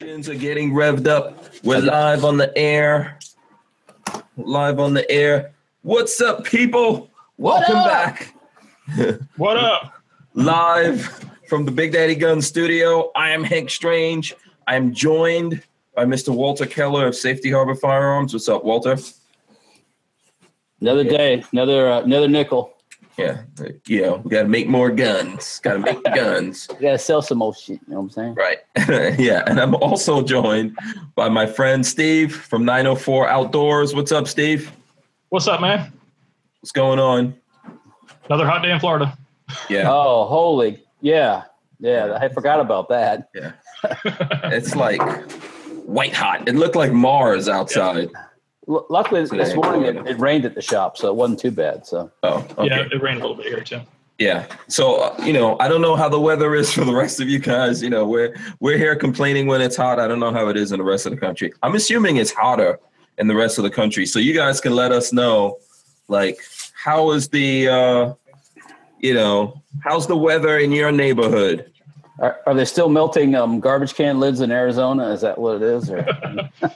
Engines are getting revved up. We're live on the air. Live on the air. What's up, people? Welcome up? back. What up? Live from the Big Daddy Gun studio. I am Hank Strange. I am joined by Mr. Walter Keller of Safety Harbor Firearms. What's up, Walter? Another day, another uh, another nickel. Yeah, you know, we got to make more guns. Got to make guns. We gotta sell some more shit. You know what I'm saying? Right. yeah. And I'm also joined by my friend Steve from 904 Outdoors. What's up, Steve? What's up, man? What's going on? Another hot day in Florida. Yeah. Oh, holy, yeah, yeah. I forgot about that. Yeah. It's like white hot. It looked like Mars outside. L- luckily, Today, this morning it, it rained at the shop, so it wasn't too bad. So Oh, okay. Yeah, Yeah. it rained a little bit here too. Yeah. So, uh, you know, I don't know how the weather is for the rest of you guys. You know, we're we're here complaining when it's hot. I don't know how it is in the rest of the country. I'm assuming it's hotter in the rest of the country. So you guys can let us know like how is the uh you know, how's the weather in your neighborhood? Are, are they still melting um, garbage can lids in Arizona? Is that what it is?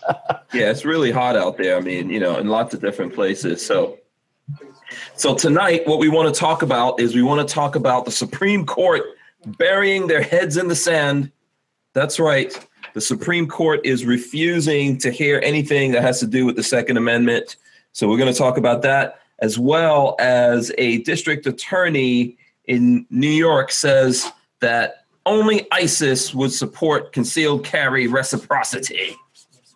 Yeah, it's really hot out there. I mean, you know, in lots of different places. So, so tonight, what we want to talk about is we want to talk about the Supreme Court burying their heads in the sand. That's right. The Supreme Court is refusing to hear anything that has to do with the Second Amendment. So, we're going to talk about that as well as a district attorney in New York says that only ISIS would support concealed carry reciprocity.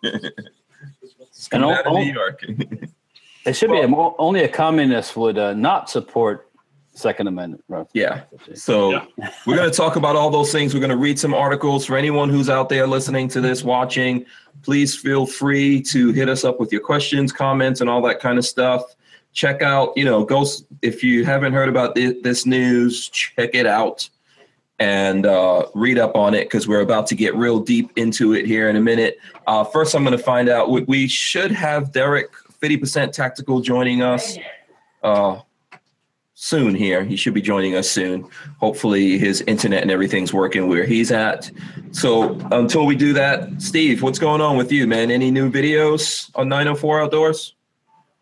It's And out of New York. it should be a, only a communist would uh, not support Second Amendment. Right? yeah. So Yeah. we're going to talk about all those things. We're going to read some articles for anyone who's out there listening to this, watching. Please feel free to hit us up with your questions, comments, and all that kind of stuff. Check out, you know, go if you haven't heard about this news, check it out and uh, read up on it because we're about to get real deep into it here in a minute. Uh, first, I'm going to find out. We, we should have Derek 50% Tactical joining us uh, soon here. He should be joining us soon. Hopefully, his internet and everything's working where he's at. So, until we do that, Steve, what's going on with you, man? Any new videos on 904 Outdoors?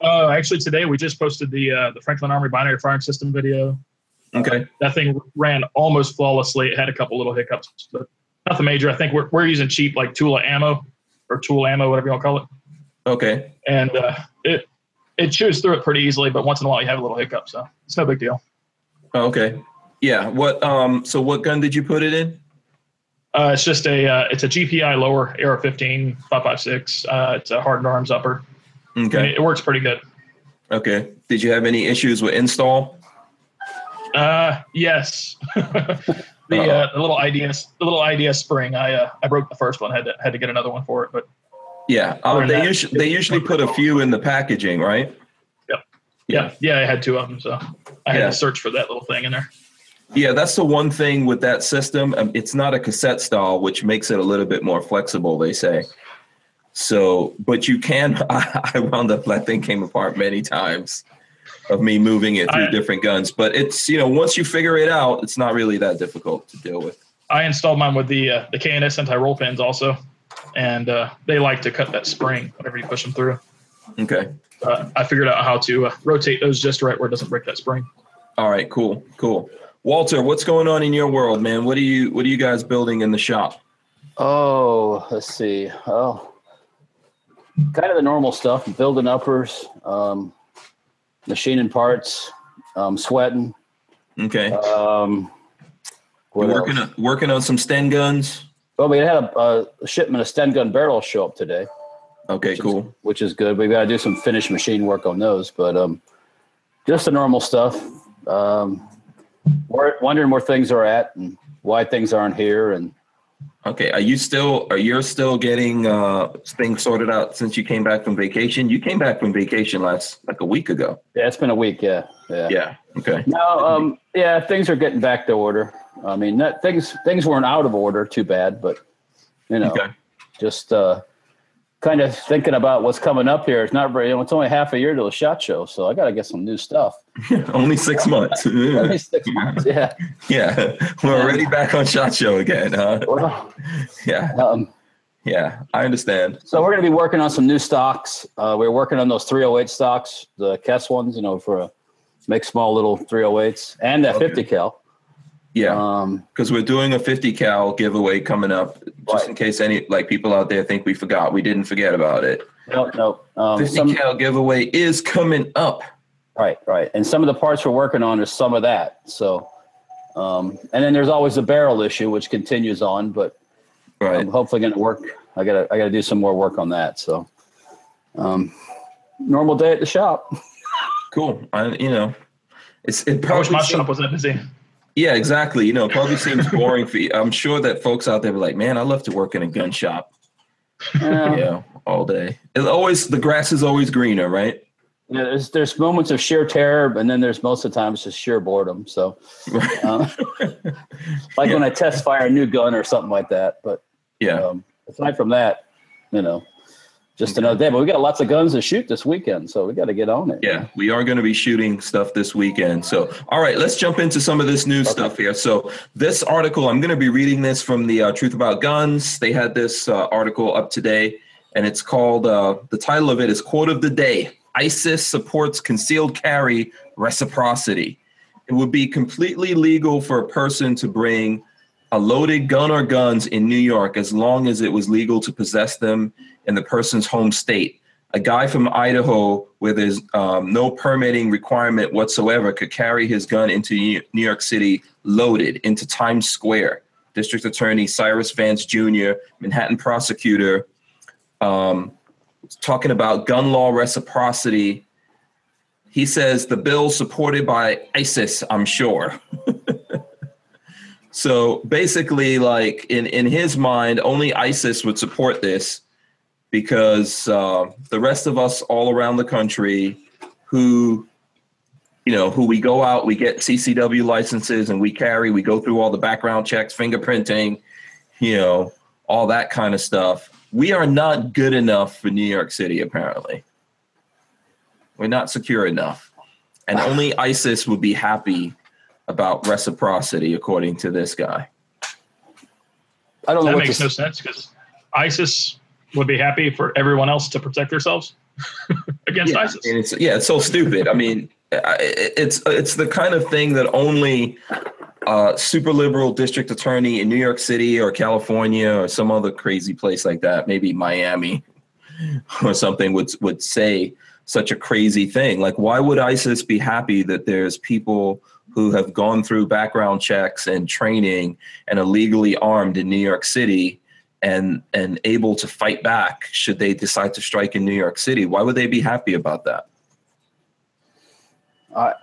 Uh, actually, today we just posted the uh, the Franklin Armory binary firing system video. Okay. That thing ran almost flawlessly. It had a couple little hiccups, but nothing major. I think we're we're using cheap like Tula ammo or tool ammo, whatever you want to call it, Okay. and uh, it it chews through it pretty easily. But once in a while, you have a little hiccup, so it's no big deal. Okay. Yeah. What? Um. So, what gun did you put it in? Uh, it's just a uh, it's a GPI lower AR-15 556. Uh, it's a hardened arms upper. Okay. It, it works pretty good. Okay. Did you have any issues with install? Uh, yes. the uh, the little IDS the little IDS spring. I uh, I broke the first one. Had to had to get another one for it. But Yeah. Uh, they usually they usually put a few in the packaging, right? Yep. yeah, yeah, I had two of them. So I had Yeah. to search for that little thing in there. Yeah, that's the one thing with that system. Um, it's not a cassette style, which makes it a little bit more flexible, they say. So, but you can. I, I wound up, that thing came apart many times of me moving it through I- different guns. But it's, you know, once you figure it out, it's not really that difficult to deal with. I installed mine with the uh, the KNS anti roll pins also, and uh, they like to cut that spring whenever you push them through. Okay. Uh, I figured out how to uh, rotate those just right where it doesn't break that spring. All right, cool, cool. Walter, what's going on in your world, man? What are you what are you guys building in the shop? Oh, let's see. Oh, kind of the normal stuff: building uppers, um, machining parts, um, sweating. Okay. Um, working on, working on some Sten guns. Well, we had a, a shipment of Sten gun barrels show up today, Okay, which is- cool. which is good. We've got to do some finished machine work on those, but um, just the normal stuff. Um, we're wondering where things are at and why things aren't here, and Okay, are you still are you still getting uh things sorted out since you came back from vacation? You came back from vacation last like a week ago. yeah, it's been a week. Yeah, yeah. Yeah. Okay. No, um, yeah, things are getting back to order. I mean, not, things things weren't out of order too bad, but you know, Okay. just uh, kind of thinking about what's coming up here. It's not very. It's only half a year to the shot show, so I got to get some new stuff. Only six months. Least six months. Yeah. yeah, we're already back on Shot Show again, huh? Well, Yeah. um, Yeah, I understand. So we're going to be working on some new stocks. Uh, we're working on those 308 stocks, the Kess ones, you know, for a make small little 308s and that Okay. 50 cal. Yeah, Um, because we're doing a 50 cal giveaway coming up. Just Right. in case any like people out there think we forgot, we didn't forget about it. no, no. Um, 50 some, cal giveaway is coming up. right, right. And some of the parts we're working on is some of that. So, um, and then there's always the barrel issue, which continues on, but Right. I'm hopefully going to work. I got to, I got to do some more work on that. So, um, normal day at the shop. Cool. I, you know, it's it I wish my seem- shop was that busy. Yeah, exactly. You know, it probably seems boring for you. I'm sure that folks out there were like, man, I love to work in a gun shop. Yeah. Yeah, all day. It's always the grass is always greener, right? Yeah, there's there's moments of sheer terror, and then there's most of the time it's just sheer boredom. So, uh, like when I test fire a new gun or something like that. But Yeah. um, aside from that, you know, just another day. But we got lots of guns to shoot this weekend, so we got to get on it. Yeah, we are going to be shooting stuff this weekend. So, all right, let's jump into some of this new Okay. stuff here. So, this article, I'm going to be reading this from the uh, Truth About Guns. They had this uh, article up today, and it's called, uh, the title of it is Quote of the Day ISIS supports concealed carry reciprocity. It would be completely legal for a person to bring a loaded gun or guns in New York as long as it was legal to possess them in the person's home state. A guy from Idaho, where there's um, no permitting requirement whatsoever, could carry his gun into New York City loaded into Times Square. District Attorney Cyrus Vance Jr., Manhattan prosecutor, um, talking about gun law reciprocity. He says the bill supported by ISIS, I'm sure. so basically, like in, in his mind, only ISIS would support this because uh, the rest of us all around the country who you know who we go out we get ccw licenses and we carry we go through all the background checks fingerprinting you know all that kind of stuff. We are not good enough for new york city apparently. We're not secure enough. And only isis would be happy about reciprocity according to this guy. I don't know That makes no sense because ISIS would be happy for everyone else to protect themselves against yeah, ISIS. it's yeah, it's so stupid. I mean, it's it's the kind of thing that only uh, super liberal district attorney in New York City or California or some other crazy place like that, maybe Miami or something, would would say such a crazy thing. Like, why would ISIS be happy that there's people who have gone through background checks and training and are legally armed in New York City? And and able to fight back should they decide to strike in New York City. Why would they be happy about that? I,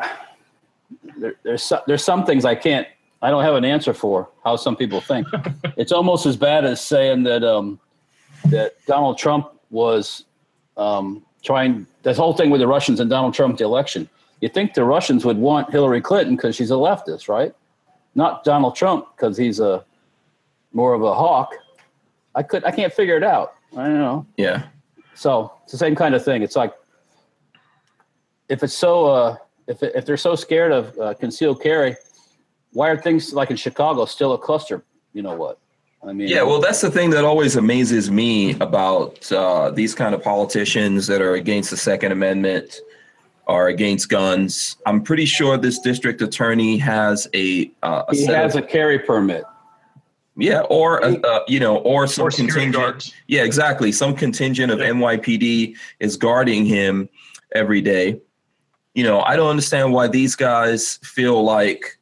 there, there's so, there's some things I can't. I don't have an answer for how some people think. it's almost as bad as saying that um, that Donald Trump was um, trying this whole thing with the Russians and Donald Trump the election. You think the Russians would want Hillary Clinton because she's a leftist, right? Not Donald Trump because he's a more of a hawk. I could I can't figure it out. I don't know. Yeah, So it's the same kind of thing. It's like if it's so, uh, if if they're so scared of uh, concealed carry, why are things like in Chicago still a cluster? You know what? I mean, yeah. Well, that's the thing that always amazes me about uh, these kind of politicians that are against the Second Amendment or against guns. I'm pretty sure this district attorney has a, uh, a he has of, a carry permit. Yeah, or uh, you know, or some Or contingent. Yeah, exactly. Some contingent of Yeah. NYPD is guarding him every day. You know, I don't understand why these guys feel like,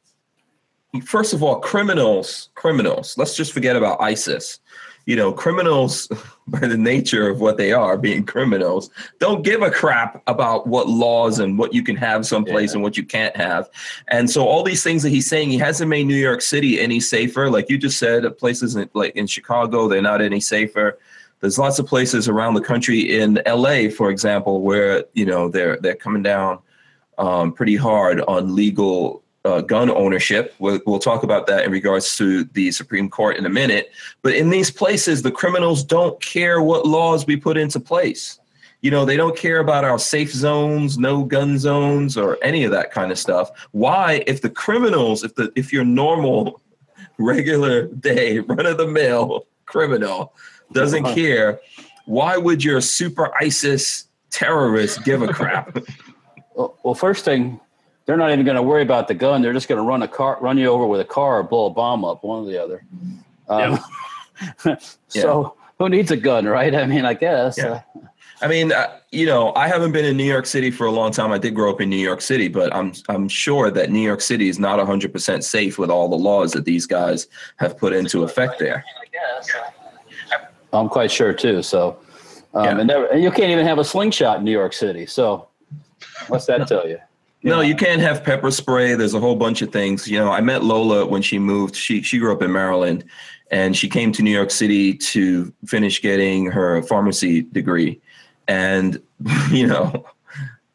first of all, criminals, criminals, let's just forget about ISIS. You know, criminals, by the nature of what they are, being criminals, don't give a crap about what laws and what you can have someplace Yeah. and what you can't have. And so, all these things that he's saying, he hasn't made New York City any safer. Like you just said, places in, like in Chicago, they're not any safer. There's lots of places around the country in LA, for example, where you know they're they're coming down um, pretty hard on legal uh, gun ownership. We'll, we'll talk about that in regards to the Supreme Court in a minute. But in these places, the criminals don't care what laws we put into place. You know, they don't care about our safe zones, no gun zones, or any of that kind of stuff. Why, if the criminals, if the if your normal, regular day, run of the mill criminal doesn't care. Why would your super ISIS terrorist give a crap? Well, well, first thing, they're not even going to worry about the gun. They're just going to run a car, run you over with a car, or blow a bomb up, one or the other. Um, so who needs a gun, right? I mean, I guess. Yeah. Uh, I mean, uh, you know, I haven't been in New York City for a long time. I did grow up in New York City, but I'm I'm sure that New York City is not 100% safe with all the laws that these guys have put into effect there. I'm quite sure too. So, um, Yeah. and, never, and you can't even have a slingshot in New York City. So, what's that tell you? No, you can't have pepper spray. There's a whole bunch of things. You know, I met Lola when she moved. She she grew up in Maryland, and she came to New York City to finish getting her pharmacy degree. And you know,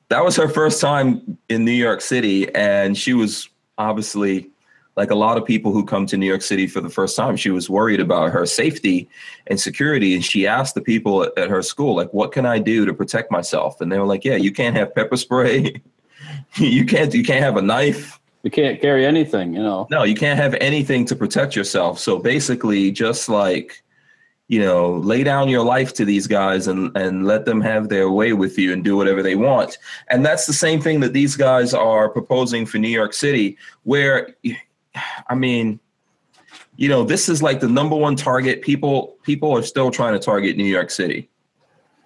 that was her first time in New York City, and she was obviously like a lot of people who come to New York City for the first time. She was worried about her safety and security, and she asked the people at, at her school, like, "What can I do to protect myself?" And they were like, "Yeah, you can't have pepper spray." you can't you can't have a knife. You can't carry anything, you know. no you can't have anything to protect yourself. So basically just like you know lay down your life to these guys and and let them have their way with you and do whatever they want. And that's the same thing that these guys are proposing for new york city where i mean you know this is like the number one target. People people are still trying to target new york city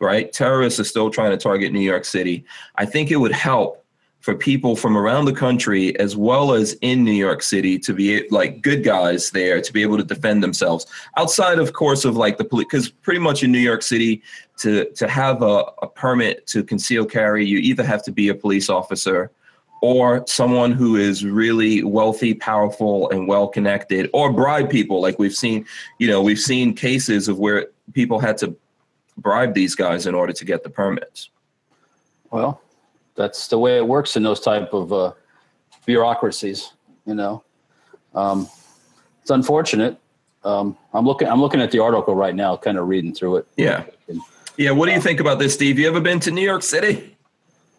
right? Terrorists are still trying to target new york city. I think it would help for people from around the country as well as in New York City to be like good guys there to be able to defend themselves. Outside of course of like the police because pretty much in New York City to to have a, a permit to conceal carry you either have to be a police officer or someone who is really wealthy powerful and well connected or bribe people. Like we've seen you know we've seen cases of where people had to bribe these guys in order to get the permits. Well, that's the way it works in those type of uh, bureaucracies. You know, um, it's unfortunate. Um, I'm looking. I'm looking at the article right now, kind of reading through it. yeah yeah what do you think about this steve you ever been to new york city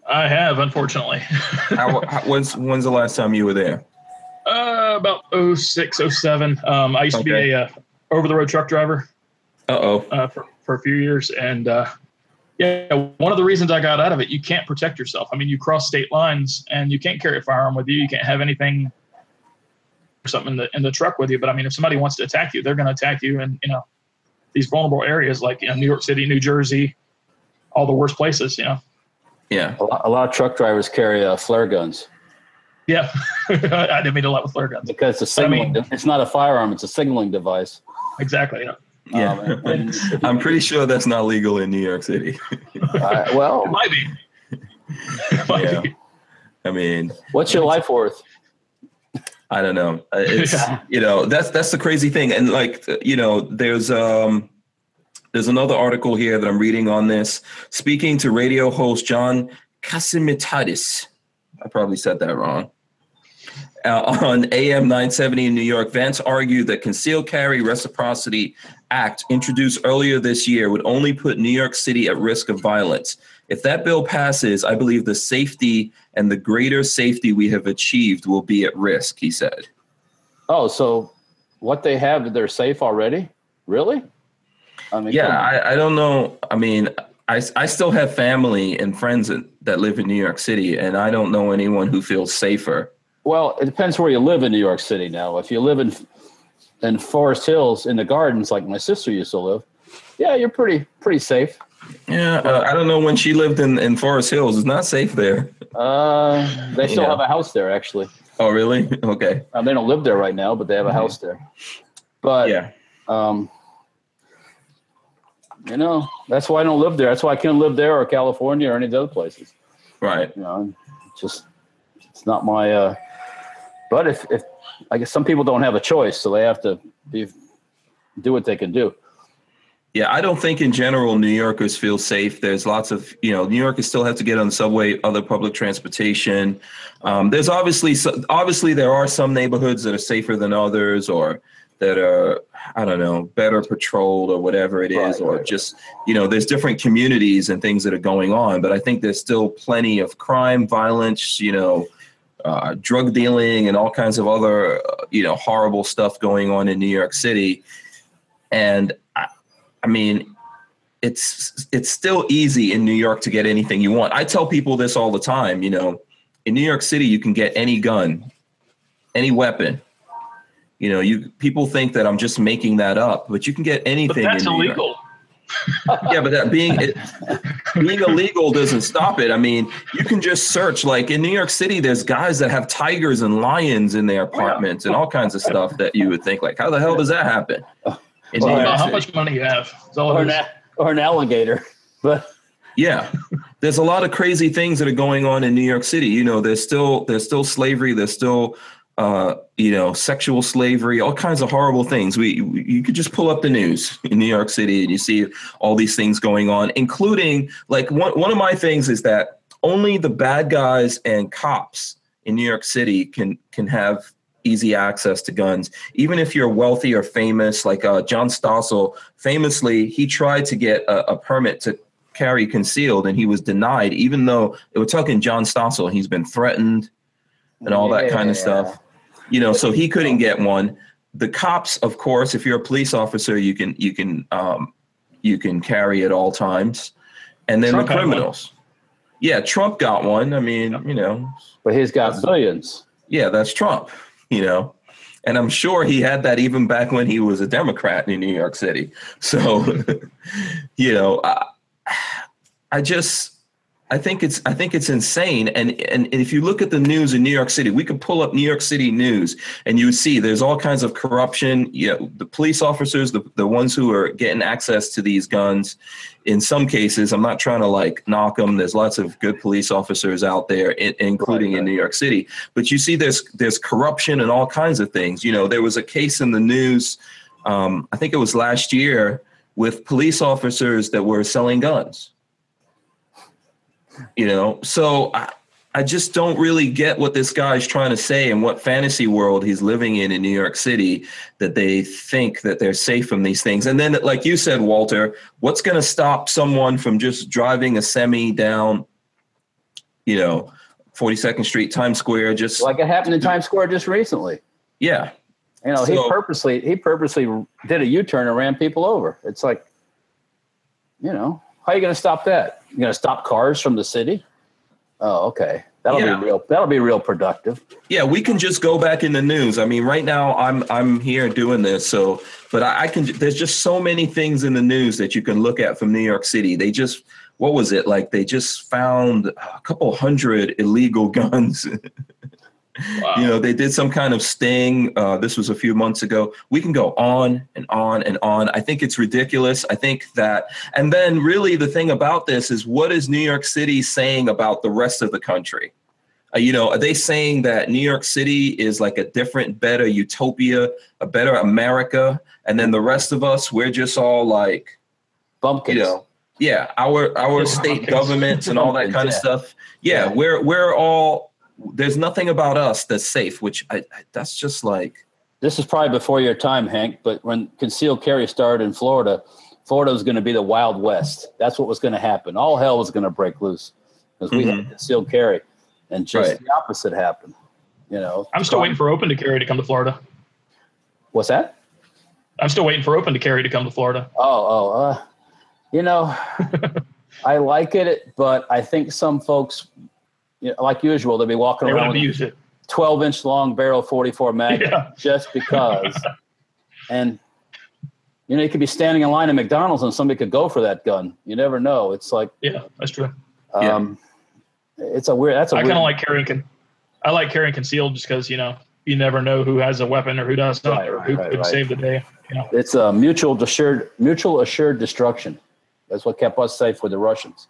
I have, unfortunately. How, how, when's when's the last time you were there? uh, about 06, 07. Um, I used to be a uh, over the road truck driver Uh oh. uh, for, for a few years. And uh, yeah, one of the reasons I got out of it, you can't protect yourself. I mean, you cross state lines and you can't carry a firearm with you. You can't have anything or something in the, in the truck with you. But I mean, if somebody wants to attack you, they're going to attack you in, you know, these vulnerable areas like you know, New York City, New Jersey, all the worst places, you know. Yeah. A lot, a lot of truck drivers carry uh, flare guns Yeah, I didn't mean a lot with flare guns. because it's a I signaling. mean- it's not a firearm; it's a signaling device. Exactly. Yeah. Yeah. Um, and- and I'm pretty sure that's not legal in New York City. uh, well, It might be. It might Yeah. be. I mean, what's your life worth? I don't know. Uh, It's Yeah. you know that's that's the crazy thing, and like you know, there's um there's another article here that I'm reading on this. Speaking to radio host John Kasimitadis, I probably said that wrong. Uh, on AM 970 in New York, Vance argued that concealed carry reciprocity act introduced earlier this year would only put New York City at risk of violence. If that bill passes, I believe the safety and the greater safety we have achieved will be at risk, he said. Oh, so what they have, they're safe already? Really? I mean, Yeah. I, I don't know. I mean, I, I still have family and friends that, that live in New York City, and I don't know anyone who feels safer. Well, it depends where you live in New York City. Now, if you live in in Forest Hills in the gardens, like my sister used to live, yeah, you're pretty pretty safe. Yeah, uh, I don't know when she lived in, in Forest Hills. It's not safe there. Uh, they still Yeah. have a house there, actually. Oh, really? Okay. Uh, they don't live there right now, but they have a Mhm. house there. But Yeah. um, you know, that's why I don't live there. That's why I can't live there or California or any of the other places. Right. You know, just it's not my. Uh, but if if I guess some people don't have a choice, so they have to be do what they can do. Yeah, I don't think in general New Yorkers feel safe. There's lots of, you know, New Yorkers still have to get on the subway, other public transportation. Um, there's obviously, obviously, there are some neighborhoods that are safer than others, or that are, I don't know, better patrolled or whatever it is, Right, or right. just, you know, there's different communities and things that are going on. But I think there's still plenty of crime, violence, you know, uh, drug dealing, and all kinds of other, uh, you know, horrible stuff going on in New York City. And I, I mean, it's it's still easy in New York to get anything you want. I tell people this all the time. You know, in New York City, you can get any gun, any weapon. You know, you people think that I'm just making that up, but you can get anything. But that's in New York. Illegal. yeah, but that being it, being illegal doesn't stop it. I mean, you can just search. Like in New York City, there's guys that have tigers and lions in their apartments and all kinds of stuff that you would think like, how the hell does that happen? In Well, About how City? much money you have. That's all or an, or an alligator. But Yeah, there's a lot of crazy things that are going on in New York City. You know, there's still there's still slavery. There's still uh, you know sexual slavery. All kinds of horrible things. We, we you could just pull up the news in New York City and you see all these things going on, including like one one of my things is that only the bad guys and cops in New York City can can have easy access to guns. Even if you're wealthy or famous, like uh, John Stossel, famously, he tried to get a, a permit to carry concealed and he was denied, even though we're talking John Stossel, he's been threatened and all that kind of Yeah. stuff. You know, so he couldn't get one. The cops, of course, if you're a police officer, you can you can um, you can carry at all times. And then Trump the criminals. Yeah, Trump got one. I mean, you know, but he's got billions. yeah, that's Trump, you know. And I'm sure he had that even back when he was a Democrat in New York City. So, you know, I, I just I think it's I think it's insane. And, and if you look at the news in New York City, we could pull up New York City news and you would see there's all kinds of corruption. You know, the police officers, the, the ones who are getting access to these guns, in some cases, I'm not trying to like knock them. There's lots of good police officers out there, in, including Right, in. New York City. But you see, there's there's corruption and all kinds of things. You know, there was a case in the news. Um, I think it was last year with police officers that were selling guns. You know, so I, I just don't really get what this guy's trying to say and what fantasy world he's living in in New York City that they think that they're safe from these things. And then, like you said, Walter, what's going to stop someone from just driving a semi down, you know, 42nd Street, Times Square? Just Like it happened in Times Square just recently. yeah, You know, he purposely he purposely did a U-turn and ran people over. It's like, you know, how are you going to stop that? You're going to stop cars from the city? Oh, okay. That'll Yeah. be real. That'll be real productive. Yeah, we can just go back in the news. I mean, right now I'm I'm here doing this, so but I, I can. There's just so many things in the news that you can look at from New York City. They just what was it like? They just found a couple hundred illegal guns. Wow. you know, they did some kind of sting. Uh, this was a few months ago. We can go on and on and on. I think it's ridiculous. I think that, and then really the thing about this is what is New York City saying about the rest of the country? Uh, you know, are they saying that New York City is like a different, better utopia, a better America, and then the rest of us, we're just all like, Bumpkins. you know, yeah, our our state governments and all that kind of stuff. Yeah, Yeah. we're we're all. There's nothing about us that's safe, which I, I that's just like this is probably before your time, Hank. But when concealed carry started in Florida, Florida was going to be the Wild West. That's what was going to happen. All hell was going to break loose because we had concealed carry, and just Right. the opposite happened. You know, I'm still waiting for Open to carry to come to Florida. What's that? I'm still waiting for Open to carry to come to Florida. Oh, oh, uh, you know, I like it, but I think some folks, you know, like usual, they'll be walking They around with abuse it. 12 inch long barrel 44 mag Yeah. just because. and, you know, you could be standing in line at McDonald's and somebody could go for that gun. You never know. It's like, Yeah, that's true. Yeah. um, it's a weird, that's a I kind of like carrying. Con- I like carrying concealed just because you know you never know who has a weapon or who doesn't, Right, or who right, could right. save the day. You know, it's a mutual assured, mutual assured destruction. That's what kept us safe with the Russians.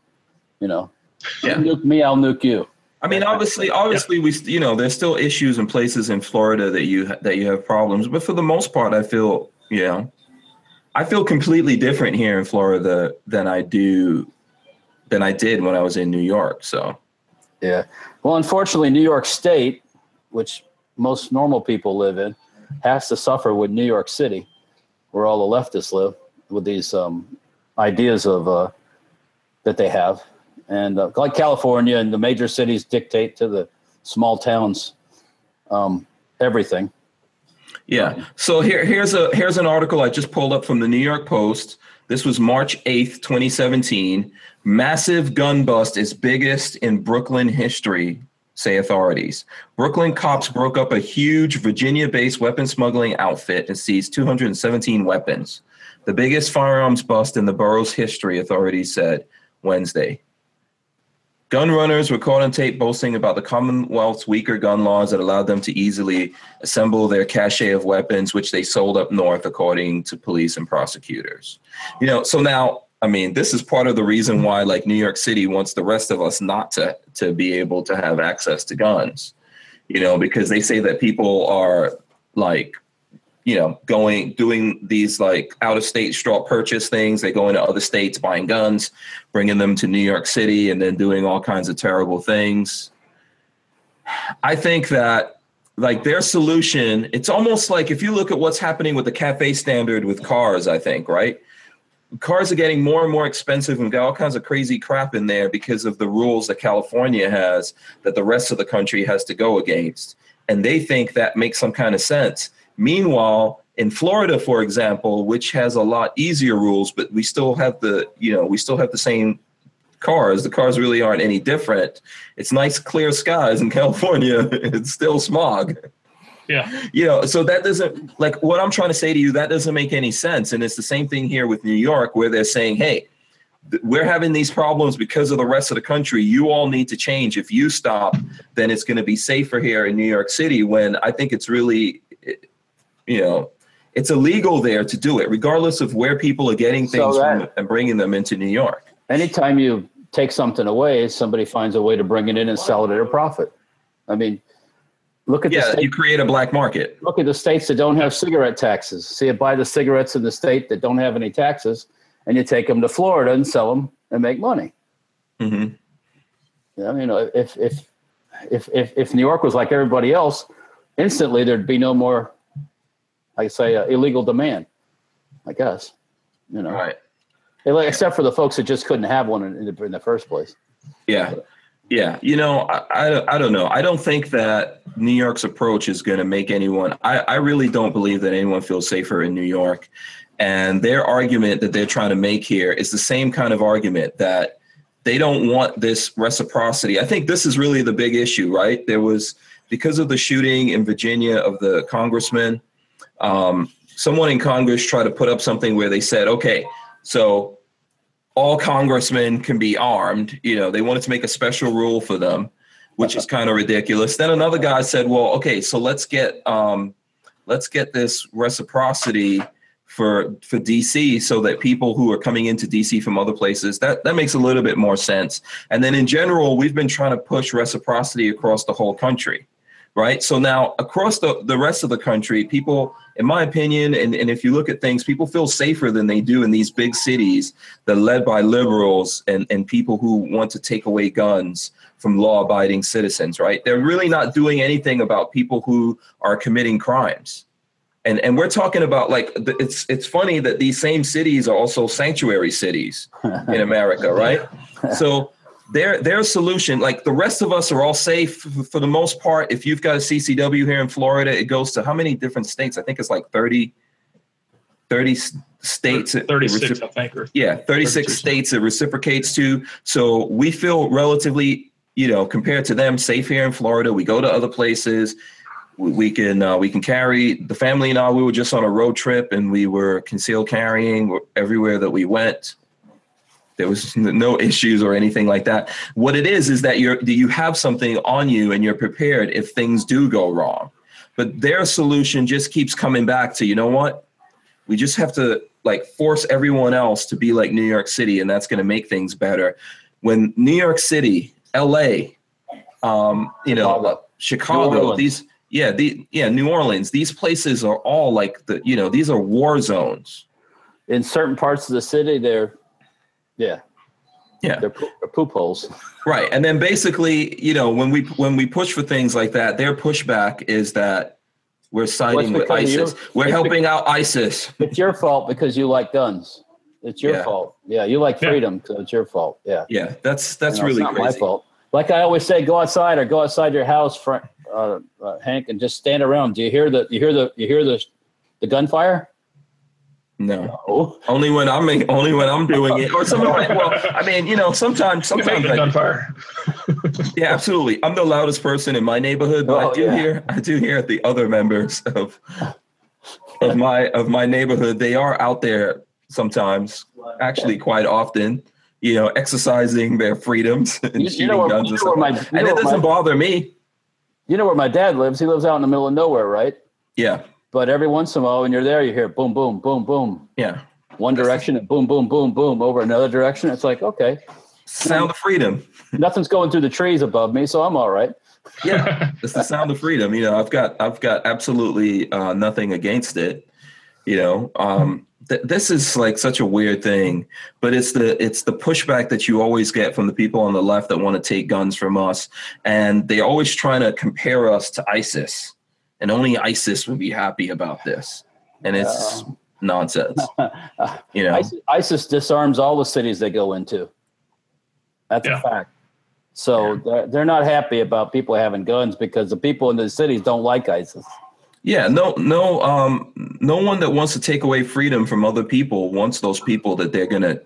You know, Yeah. you nuke me, I'll nuke you. I mean, obviously, obviously, we you know there's still issues in places in Florida that you that you have problems, but for the most part, I feel you know, I feel completely different here in Florida than I do than I did when I was in New York. So Yeah. Well, unfortunately, New York State, which most normal people live in, has to suffer with New York City, where all the leftists live, with these um, ideas of uh, that they have, and uh, like California and the major cities dictate to the small towns um, everything. yeah. So here here's a here's an article I just pulled up from the New York Post. This was March 8th, 2017. Massive gun bust is biggest in Brooklyn history, say authorities. Brooklyn cops broke up a huge Virginia based weapon smuggling outfit and seized 217 weapons. The biggest firearms bust in the borough's history, authorities said Wednesday. Gun runners were caught on tape boasting about the Commonwealth's weaker gun laws that allowed them to easily assemble their cache of weapons, which they sold up north, according to police and prosecutors. You know, so now, I mean, this is part of the reason why, like, New York City wants the rest of us not to to be able to have access to guns. You know, because they say that people are like you know, going doing these like out of state straw purchase things. They go into other states buying guns, bringing them to New York City, and then doing all kinds of terrible things. I think that like their solution, it's almost like if you look at what's happening with the cafe standard with cars, I think, right? Cars are getting more and more expensive and got all kinds of crazy crap in there because of the rules that California has that the rest of the country has to go against. And they think that makes some kind of sense Meanwhile, in Florida, for example, which has a lot easier rules, but we still have the, you know, we still have the same cars. The cars really aren't any different. It's nice clear skies in California. it's still smog. Yeah. You know, so that doesn't like what I'm trying to say to you, that doesn't make any sense. And it's the same thing here with New York, where they're saying, hey, we're having these problems because of the rest of the country. You all need to change. If you stop, then it's going to be safer here in New York City. When I think it's really you know, it's illegal there to do it, regardless of where people are getting things so that, from and bringing them into New York. Anytime you take something away, somebody finds a way to bring it in and sell it at a profit. I mean, look at yeah, the state, you create a black market. Look at the states that don't have cigarette taxes. See, you buy the cigarettes in the state that don't have any taxes, and you take them to Florida and sell them and make money. Mm-hmm. Yeah, you know, if if if if if New York was like everybody else, instantly there'd be no more I say uh, illegal demand, I guess, you know, right. Except for the folks that just couldn't have one in the, in the first place. Yeah. Yeah. You know, I, I, I, don't know. I don't think that New York's approach is going to make anyone, I, I really don't believe that anyone feels safer in New York. And their argument that they're trying to make here is the same kind of argument that they don't want this reciprocity. I think this is really the big issue, right? There was, because of the shooting in Virginia of the congressman, um, someone in Congress tried to put up something where they said, okay, so all congressmen can be armed. You know, they wanted to make a special rule for them, which is kind of ridiculous. Then another guy said, well, okay, so let's get um, let's get this reciprocity for for DC so that people who are coming into DC from other places that that makes a little bit more sense. And then in general, we've been trying to push reciprocity across the whole country right? So now across the, the rest of the country, people, in my opinion, and, and if you look at things, people feel safer than they do in these big cities that are led by liberals and, and people who want to take away guns from law abiding citizens, right? They're really not doing anything about people who are committing crimes. And, and we're talking about like it's it's funny that these same cities are also sanctuary cities in America, right? So their their solution like the rest of us are all safe for the most part. If you've got a ccw here in florida it goes to how many different states? I think it's like 30 30 states 36 i think or yeah 36 states it reciprocates to. So we feel relatively you know compared to them safe here in florida. We go to other places. We, we can uh, we can carry the family and I. We were just on a road trip and we were concealed carrying everywhere that we went. There was no issues or anything like that. What it is is that you're you have something on you and you're prepared if things do go wrong. But their solution just keeps coming back to you know what? We just have to like force everyone else to be like New York City, and that's going to make things better. When New York City, L.A., um, you know, Chicago, these yeah, the yeah, New Orleans, these places are all like the you know these are war zones. In certain parts of the city, they're yeah. Yeah. They're, poop, they're poop holes. right. And then basically, you know, when we when we push for things like that, their pushback is that we're siding with ISIS. We're helping because, out ISIS. It's your fault because you like guns. It's your yeah. fault. Yeah, you like freedom, yeah. so it's your fault. Yeah. Yeah, that's that's you know, really not crazy. my fault. Like I always say, go outside or go outside your house, front, uh, uh, Hank, and just stand around. Do you hear the you hear the you hear the the gunfire? No, Oh, only when I'm only when I'm doing it, or somebody. Well, I mean, you know, sometimes sometimes it I, gunfire. Yeah, absolutely. I'm the loudest person in my neighborhood, but Oh, I do yeah. hear I do hear the other members of of my of my neighborhood. They are out there sometimes, actually quite often, you know, exercising their freedoms and You- you shooting know where- guns you and stuff. my- and it doesn't my- bother me. you know where my dad lives? He lives out in the middle of nowhere, right? Yeah, But every once in a while, when you're there, you hear boom, boom, boom, boom, yeah. one direction and boom, boom, boom, boom over another direction. It's like, okay, Sound of freedom. nothing's going through the trees above me, so I'm all right. Yeah, it's the sound of freedom. You know, I've got I've got absolutely uh, nothing against it. You know, um, th- this is like such a weird thing, but it's the it's the pushback that you always get from the people on the left that want to take guns from us, and they're always trying to compare us to ISIS, and only ISIS would be happy about this, and it's nonsense. You know, ISIS, ISIS disarms all the cities they go into. That's Yeah. a fact. So they're, they're not happy about people having guns because the people in the cities don't like ISIS. Yeah, no, no, um, no one that wants to take away freedom from other people wants those people that they're gonna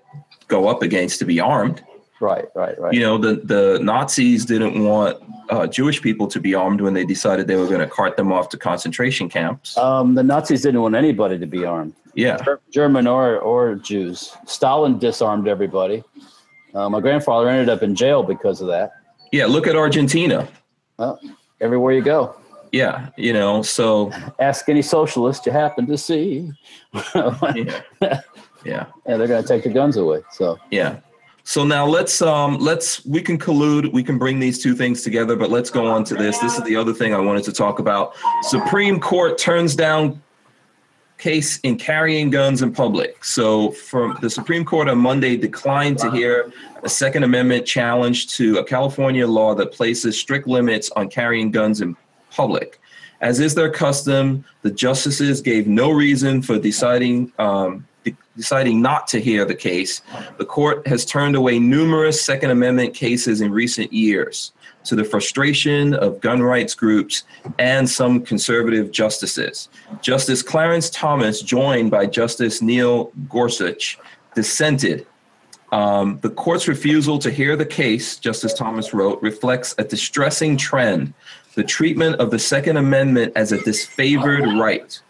go up against to be armed. Right, right, right. You know, the the Nazis didn't want uh, Jewish people to be armed when they decided they were going to cart them off to concentration camps. Um, the Nazis didn't want anybody to be armed, Yeah, German or or Jews. Stalin disarmed everybody. Uh, my grandfather ended up in jail because of that. yeah. Look at Argentina. Well, everywhere you go, Yeah, you know, so ask any socialist you happen to see. yeah, yeah. yeah, they're going to take the guns away. So Yeah. So now let's um let's we can collude, we can bring these two things together, but let's go on to this. This is the other thing I wanted to talk about. Supreme Court turns down case in carrying guns in public. So from the Supreme Court on Monday declined to hear a Second Amendment challenge to a California law that places strict limits on carrying guns in public. As is their custom, the justices gave no reason for deciding um, deciding not to hear the case. The court has turned away numerous Second Amendment cases in recent years to the frustration of gun rights groups and some conservative justices. Justice Clarence Thomas, joined by Justice Neil Gorsuch, dissented. Um, the court's refusal to hear the case, Justice Thomas wrote, reflects a distressing trend the treatment of the Second Amendment as a disfavored right.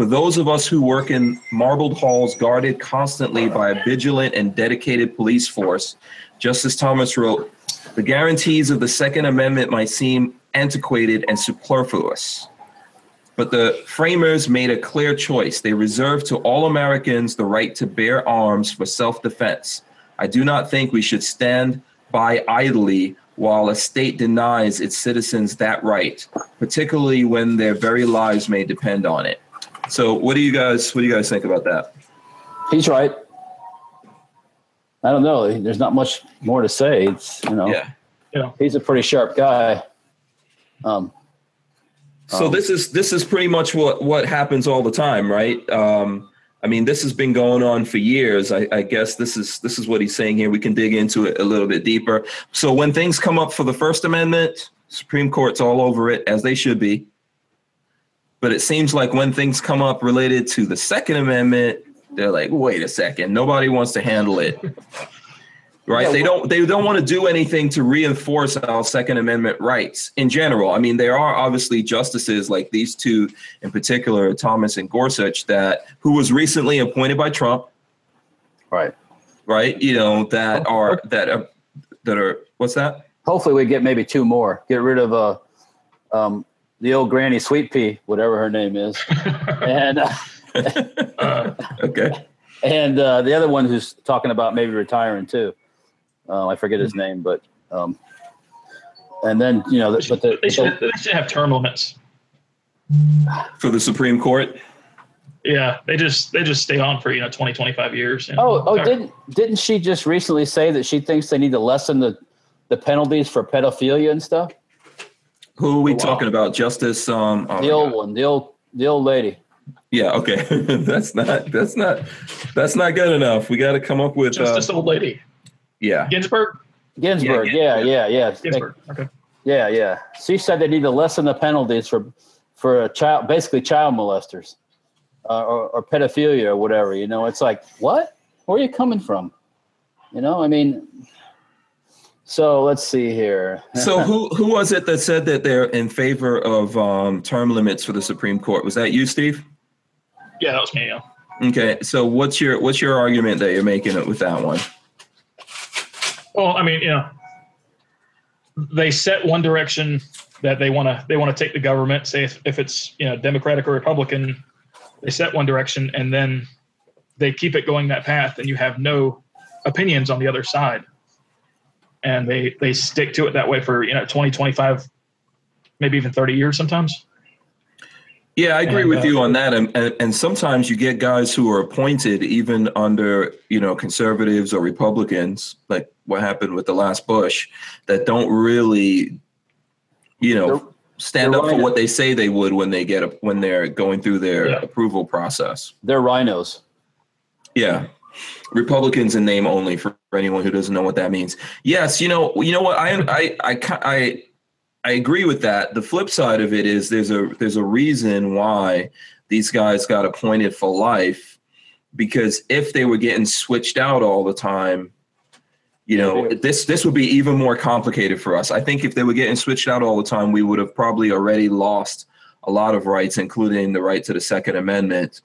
For those of us who work in marbled halls guarded constantly by a vigilant and dedicated police force, Justice Thomas wrote, the guarantees of the Second Amendment might seem antiquated and superfluous. But the framers made a clear choice. They reserved to all Americans the right to bear arms for self defense. I do not think we should stand by idly while a state denies its citizens that right, particularly when their very lives may depend on it. So, what do you guys what do you guys think about that? he's right. I don't know. There's not much more to say. It's you know Yeah. he's a pretty sharp guy. Um, So Um, this is this is pretty much what what happens all the time, right? Um, I mean, this has been going on for years. I, I guess this is this is what he's saying here. We can dig into it a little bit deeper. So when things come up for the First Amendment, Supreme Court's all over it as they should be. But it seems like when things come up related to the Second Amendment, they're like, wait a second, nobody wants to handle it. Right? Yeah, they don't they don't want to do anything to reinforce our Second Amendment rights in general. I mean, there are obviously justices like these two in particular, Thomas and Gorsuch, that who was recently appointed by Trump, right. right? You know, that are that are that are what's that? Hopefully, we get maybe two more. Get rid of uh, um, the old Granny Sweet Pea, whatever her name is, and uh, Uh, Okay. and uh, the other one who's talking about maybe retiring too. Uh, I forget his name, but um, and then you know, they but the, they, should, they should have term limits. For the Supreme Court. Yeah, they just they just stay on for you know 20, 25 years. you know. oh oh didn't didn't she just recently say that she thinks they need to lessen the the penalties for pedophilia and stuff? Who are we Oh, wow. talking about? Justice um oh The old God. one, the old the old lady. Yeah, okay. that's not that's not that's not good enough. We got to come up with Justice uh, old lady, yeah. Ginsburg. Ginsburg, Yeah, yeah, yeah, yeah. Ginsburg. Okay. Yeah, yeah. She said they need to lessen the penalties for for a child, basically child molesters. uh, or, or pedophilia or whatever. You know, it's like what? Where are you coming from? You know, I mean. So let's see here. so who who was it that said that they're in favor of um, term limits for the Supreme Court? Was that you, Steve? Yeah, that was me. Yeah. Okay, so what's your what's your argument that you're making it with that one? Well, I mean, you know, they set one direction that they want to they want to take the government. Say if, if it's you know Democratic or Republican, they set one direction and then they keep it going that path, and you have no opinions on the other side, and they they stick to it that way for you know 20, 25, maybe even thirty years sometimes. Yeah, I agree And, with uh, you on that. And, and and sometimes you get guys who are appointed even under you know conservatives or Republicans, like what happened with the last Bush, that don't really, you know, stand they're up for what they say they would when they get a, when they're going through their Yeah. approval process. They're RINOs. Yeah. Republicans in name only for anyone who doesn't know what that means. Yes, you know, you know what I I I I I agree with that. The flip side of it is there's a there's a reason why these guys got appointed for life because if they were getting switched out all the time, you know, this this would be even more complicated for us. I think if they were getting switched out all the time, we would have probably already lost a lot of rights, including the right to the Second Amendment.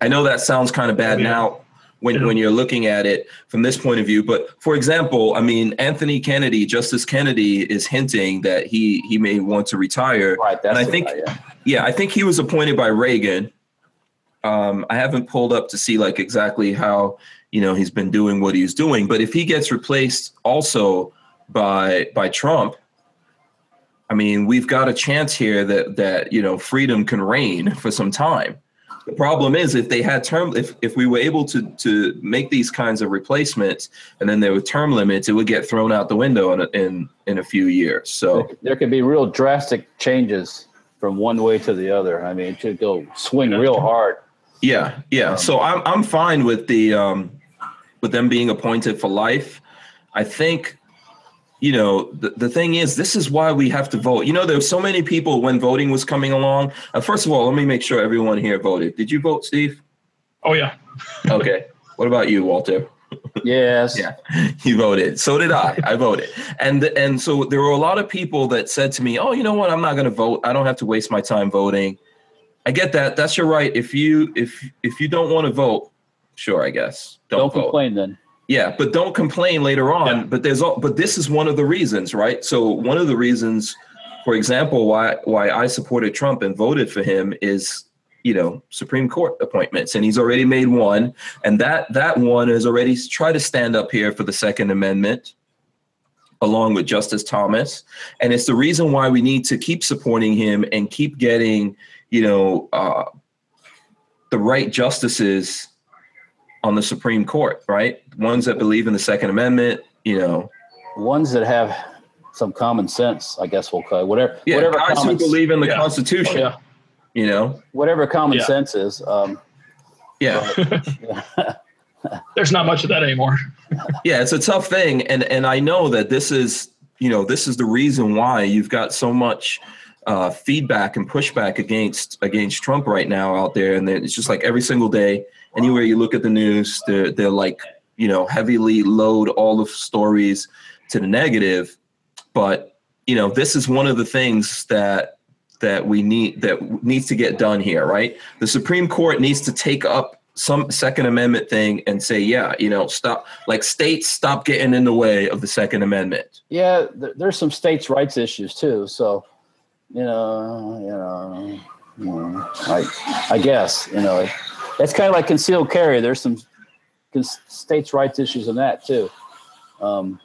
I know that sounds kind of bad Yeah. now when, Yeah. when you're looking at it from this point of view. But for example, I mean, Anthony Kennedy, Justice Kennedy is hinting that he he may want to retire. Right. That's I think- yeah. Yeah, I think he was appointed by Reagan. Um, I haven't pulled up to see like exactly how you know he's been doing what he's doing, but if he gets replaced also by by Trump, I mean, we've got a chance here that that you know freedom can reign for some time. The problem is if they had term if if we were able to to make these kinds of replacements and then there were term limits, it would get thrown out the window in a, in in a few years. So there could be real drastic changes from one way to the other. I mean, it should go swing real hard. Yeah, yeah. so I'm I'm fine with the um with them being appointed for life. I think you know the, the thing is this is why we have to vote. You know there's so many people when voting was coming along. Uh, first of all, let me make sure everyone here voted. Did you vote, Steve? Oh yeah, Okay. what about you, Walter? Yes. Yeah. You voted. So did I. I voted. And and so there were a lot of people that said to me, "Oh, you know what? I'm not going to vote. I don't have to waste my time voting." I get that. That's your right. If you if if you don't want to vote, sure, I guess. Don't, Don't vote. complain then. Yeah, but don't complain later on. Yeah. But there's all, but this is one of the reasons, right? So one of the reasons, for example, why why I supported Trump and voted for him is, you know, Supreme Court appointments, and he's already made one, and that that one has already tried to stand up here for the Second Amendment, along with Justice Thomas, and it's the reason why we need to keep supporting him and keep getting, you know, uh, the right justices on the Supreme Court, right? Ones that believe in the Second Amendment, you know. Ones that have some common sense, I guess we'll call it. Whatever, Yeah, whatever guys who believe in the Yeah. Constitution, oh yeah. you know. whatever common Yeah. sense is. Um, Yeah, There's not much of that anymore. yeah, it's a tough thing, and and I know that this is, you know, this is the reason why you've got so much uh, feedback and pushback against against Trump right now out there, and it's just like every single day, anywhere you look at the news, they're they're like, you know, heavily load all the stories to the negative, but you know, this is one of the things that that we need that needs to get done here, right? The Supreme Court needs to take up some Second Amendment thing and say, yeah, you know, stop, like states stop getting in the way of the Second Amendment. yeah, th- there's some states' rights issues too. So, you know, you know, you know, I, I guess you know, it's kind of like concealed carry. There's some states' rights issues in that too, um,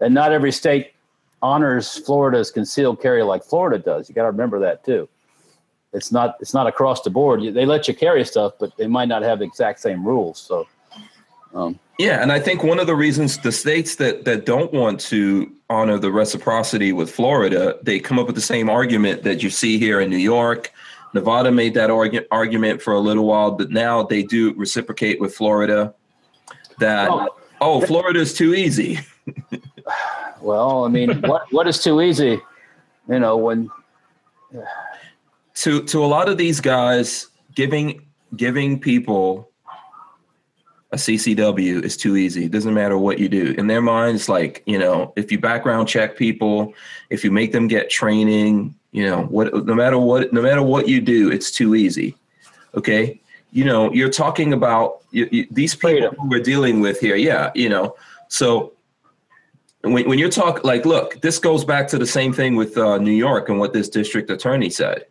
and not every state honors Florida's concealed carry like Florida does. You got to remember that too. It's not it's not across the board. They let you carry stuff, but they might not have the exact same rules. So, um, Yeah, and I think one of the reasons the states that that don't want to honor the reciprocity with Florida, they come up with the same argument that you see here in New York. Nevada made that argu- argument for a little while, but now they do reciprocate with Florida. That Well, oh, Florida's too easy. well, I mean, what what is too easy? You know, when to to a lot of these guys giving giving people a CCW is too easy. It doesn't matter what you do. In their minds, like, you know, if you background check people, if you make them get training, you know, what no matter what no matter what you do, it's too easy. Okay? You know, you're talking about you, you, these people who we're dealing with here. Yeah, you know. So when, when you're talking like look this goes back to the same thing with uh, new york and what this district attorney said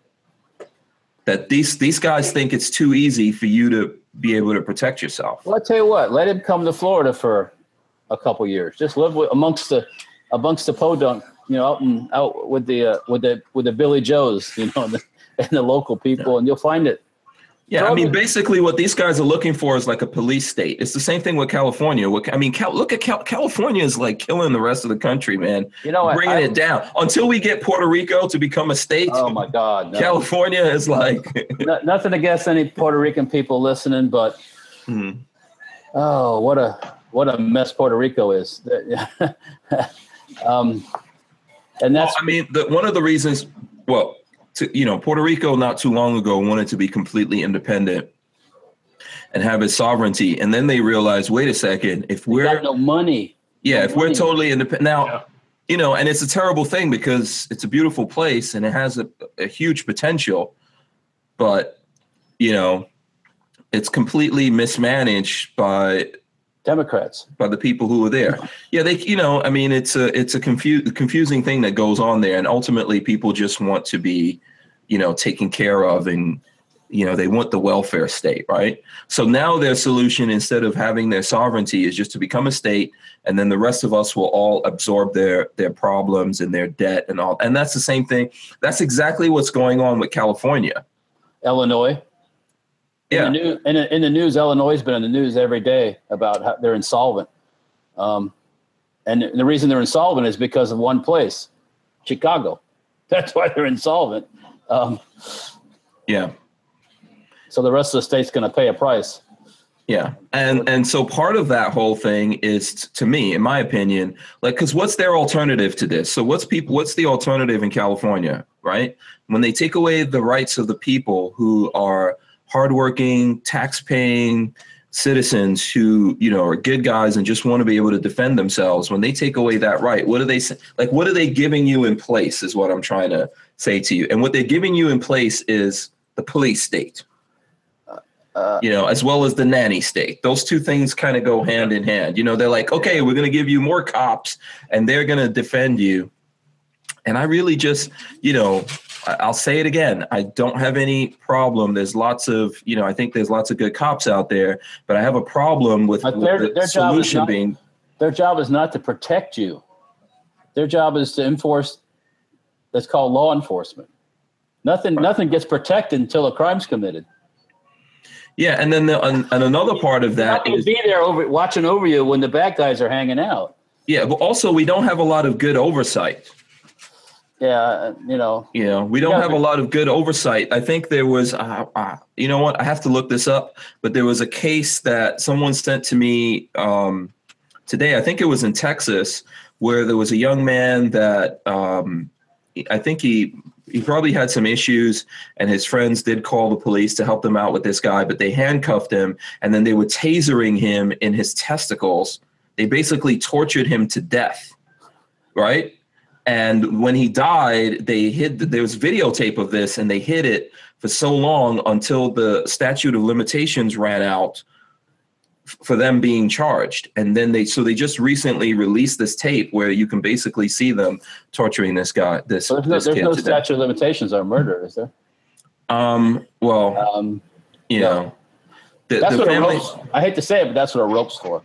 that these these guys think it's too easy for you to be able to protect yourself Well, I tell you what, let him come to Florida for a couple years. Just live with, amongst the amongst the podunk, you know, out and out with the uh, with the with the Billy Joes, you know, and the, and the local people, and you'll find it. Yeah i mean basically what these guys are looking for is like a police state it's the same thing with california What- i mean Cal, look at Cal, california is like killing the rest of the country man You know, bringing I- it down until we get puerto rico to become a state Oh my God, no. california is like No- nothing against any Puerto Rican people listening, but Hmm. oh, what a what a mess Puerto Rico is. um, and Well, that's I mean, the, one of the reasons, well, to, you know, Puerto Rico not too long ago wanted to be completely independent and have its sovereignty, and then they realized, wait a second, if we we're got no money. yeah, no if we're totally independent now, Yeah. you know, and it's a terrible thing because it's a beautiful place and it has a, a huge potential, but you know, it's completely mismanaged by Democrats. by the people who are there. Yeah, they you know, I mean it's a it's a confu- confusing thing that goes on there and ultimately people just want to be, you know, taken care of and you know, they want the welfare state, right? So now their solution instead of having their sovereignty is just to become a state and then the rest of us will all absorb their their problems and their debt and all. And that's the same thing. That's exactly what's going on with California. Illinois. In Yeah. the, new, in, the, in the news, Illinois has been in the news every day about how they're insolvent. Um, and the reason they're insolvent is because of one place, Chicago. That's why they're insolvent. Um, Yeah. so the rest of the state's going to pay a price. Yeah. And and so part of that whole thing is to me, in my opinion, like cuz what's their alternative to this? So what's people what's the alternative in California, right? When they take away the rights of the people who are hardworking, tax-paying citizens who, you know, are good guys and just want to be able to defend themselves, when they take away that right, what are they like what are they giving you in place is what I'm trying to say to you. And what they're giving you in place is the police state Uh, you know, as well as the nanny state. Those two things kind of go hand in hand. You know, they're like, okay, we're going to give you more cops and they're going to defend you. And I really just, you know, I'll say it again. I don't have any problem. There's lots of, you know, I think there's lots of good cops out there, but I have a problem with, their- the their solution not- being, their job is not to protect you. Their job is to enforce. That's called law enforcement. Nothing. Nothing gets protected until a crime's committed. yeah. And then the, and, and another part of that is, be there over watching over you when the bad guys are hanging out. yeah, but also we don't have a lot of good oversight. Yeah, you know. Yeah, we don't have a lot of good oversight. I think there was, uh, uh, you know what? I have to look this up, but there was a case that someone sent to me um, today. I think it was in Texas, where there was a young man that um, I think he he probably had some issues, and his friends did call the police to help them out with this guy, but they handcuffed him, and then they were tasering him in his testicles. They basically tortured him to death, right? And when he died, they hid. There was videotape of this, and they hid it for so long until the statute of limitations ran out for them being charged. And then they, so they just recently released this tape where you can basically see them torturing this guy. This, So there's no, this there's no statute of limitations on murder, is there? Um. Well, Um, you no. know, the, that's the what family. a rope's. I hate to say it, but that's what a rope's for.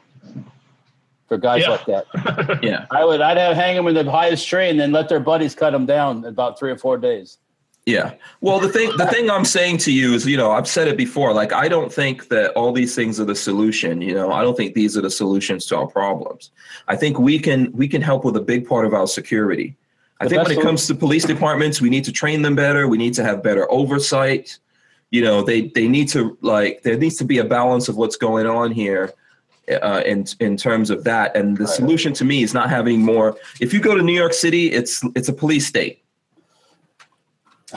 For guys Yeah. like that, Yeah. I would. I'd have hang them in the highest tree and then let their buddies cut them down in about three or four days. Yeah. Well, the thing the thing I'm saying to you is, you know, I've said it before. Like, I don't think that all these things are the solution. You know, I don't think these are the solutions to our problems. I think we can we can help with a big part of our security. I The think when it comes to police departments, we need to train them better. We need to have better oversight. You know, they they need to like there needs to be a balance of what's going on here. Uh, in in terms of that, and the solution to me is not having more. If you go to New York City, it's it's a police state.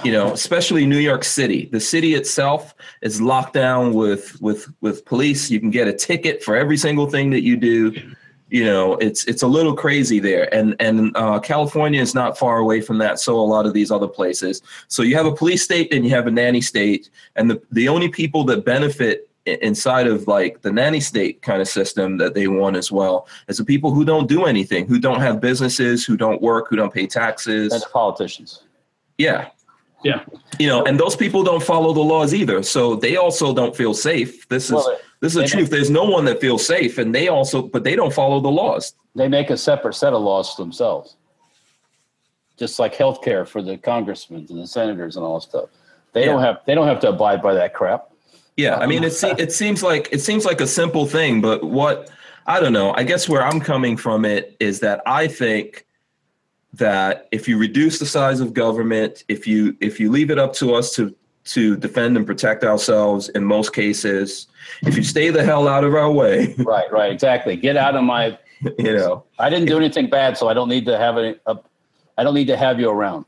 You know especially new york city. The city itself is locked down with with with police. You can get a ticket for every single thing that you do. You know it's it's a little crazy there. And and uh, california is not far away from that so a lot of these other places. So you have a police state and you have a nanny state. And the, the only people that benefit inside of like the nanny state kind of system that they want as well is the people who don't do anything who don't have businesses who don't work who don't pay taxes That's politicians. yeah Yeah. you know and those people don't follow the laws either so they also don't feel safe this is this is the they- truth there's no one that feels safe and they also but they don't follow the laws they make a separate set of laws for themselves. Just like health care for the congressmen and the senators and all that stuff. They don't have they don't have to abide by that crap. Yeah, I mean, it se- it seems like it seems like a simple thing, but what I don't know. I guess where I'm coming from it is that I think that if you reduce the size of government, if you if you leave it up to us to to defend and protect ourselves in most cases, if you stay the hell out of our way, Right, right, exactly. Get out of my you know, I didn't do anything bad, so I don't need to have it up uh, I don't need to have you around.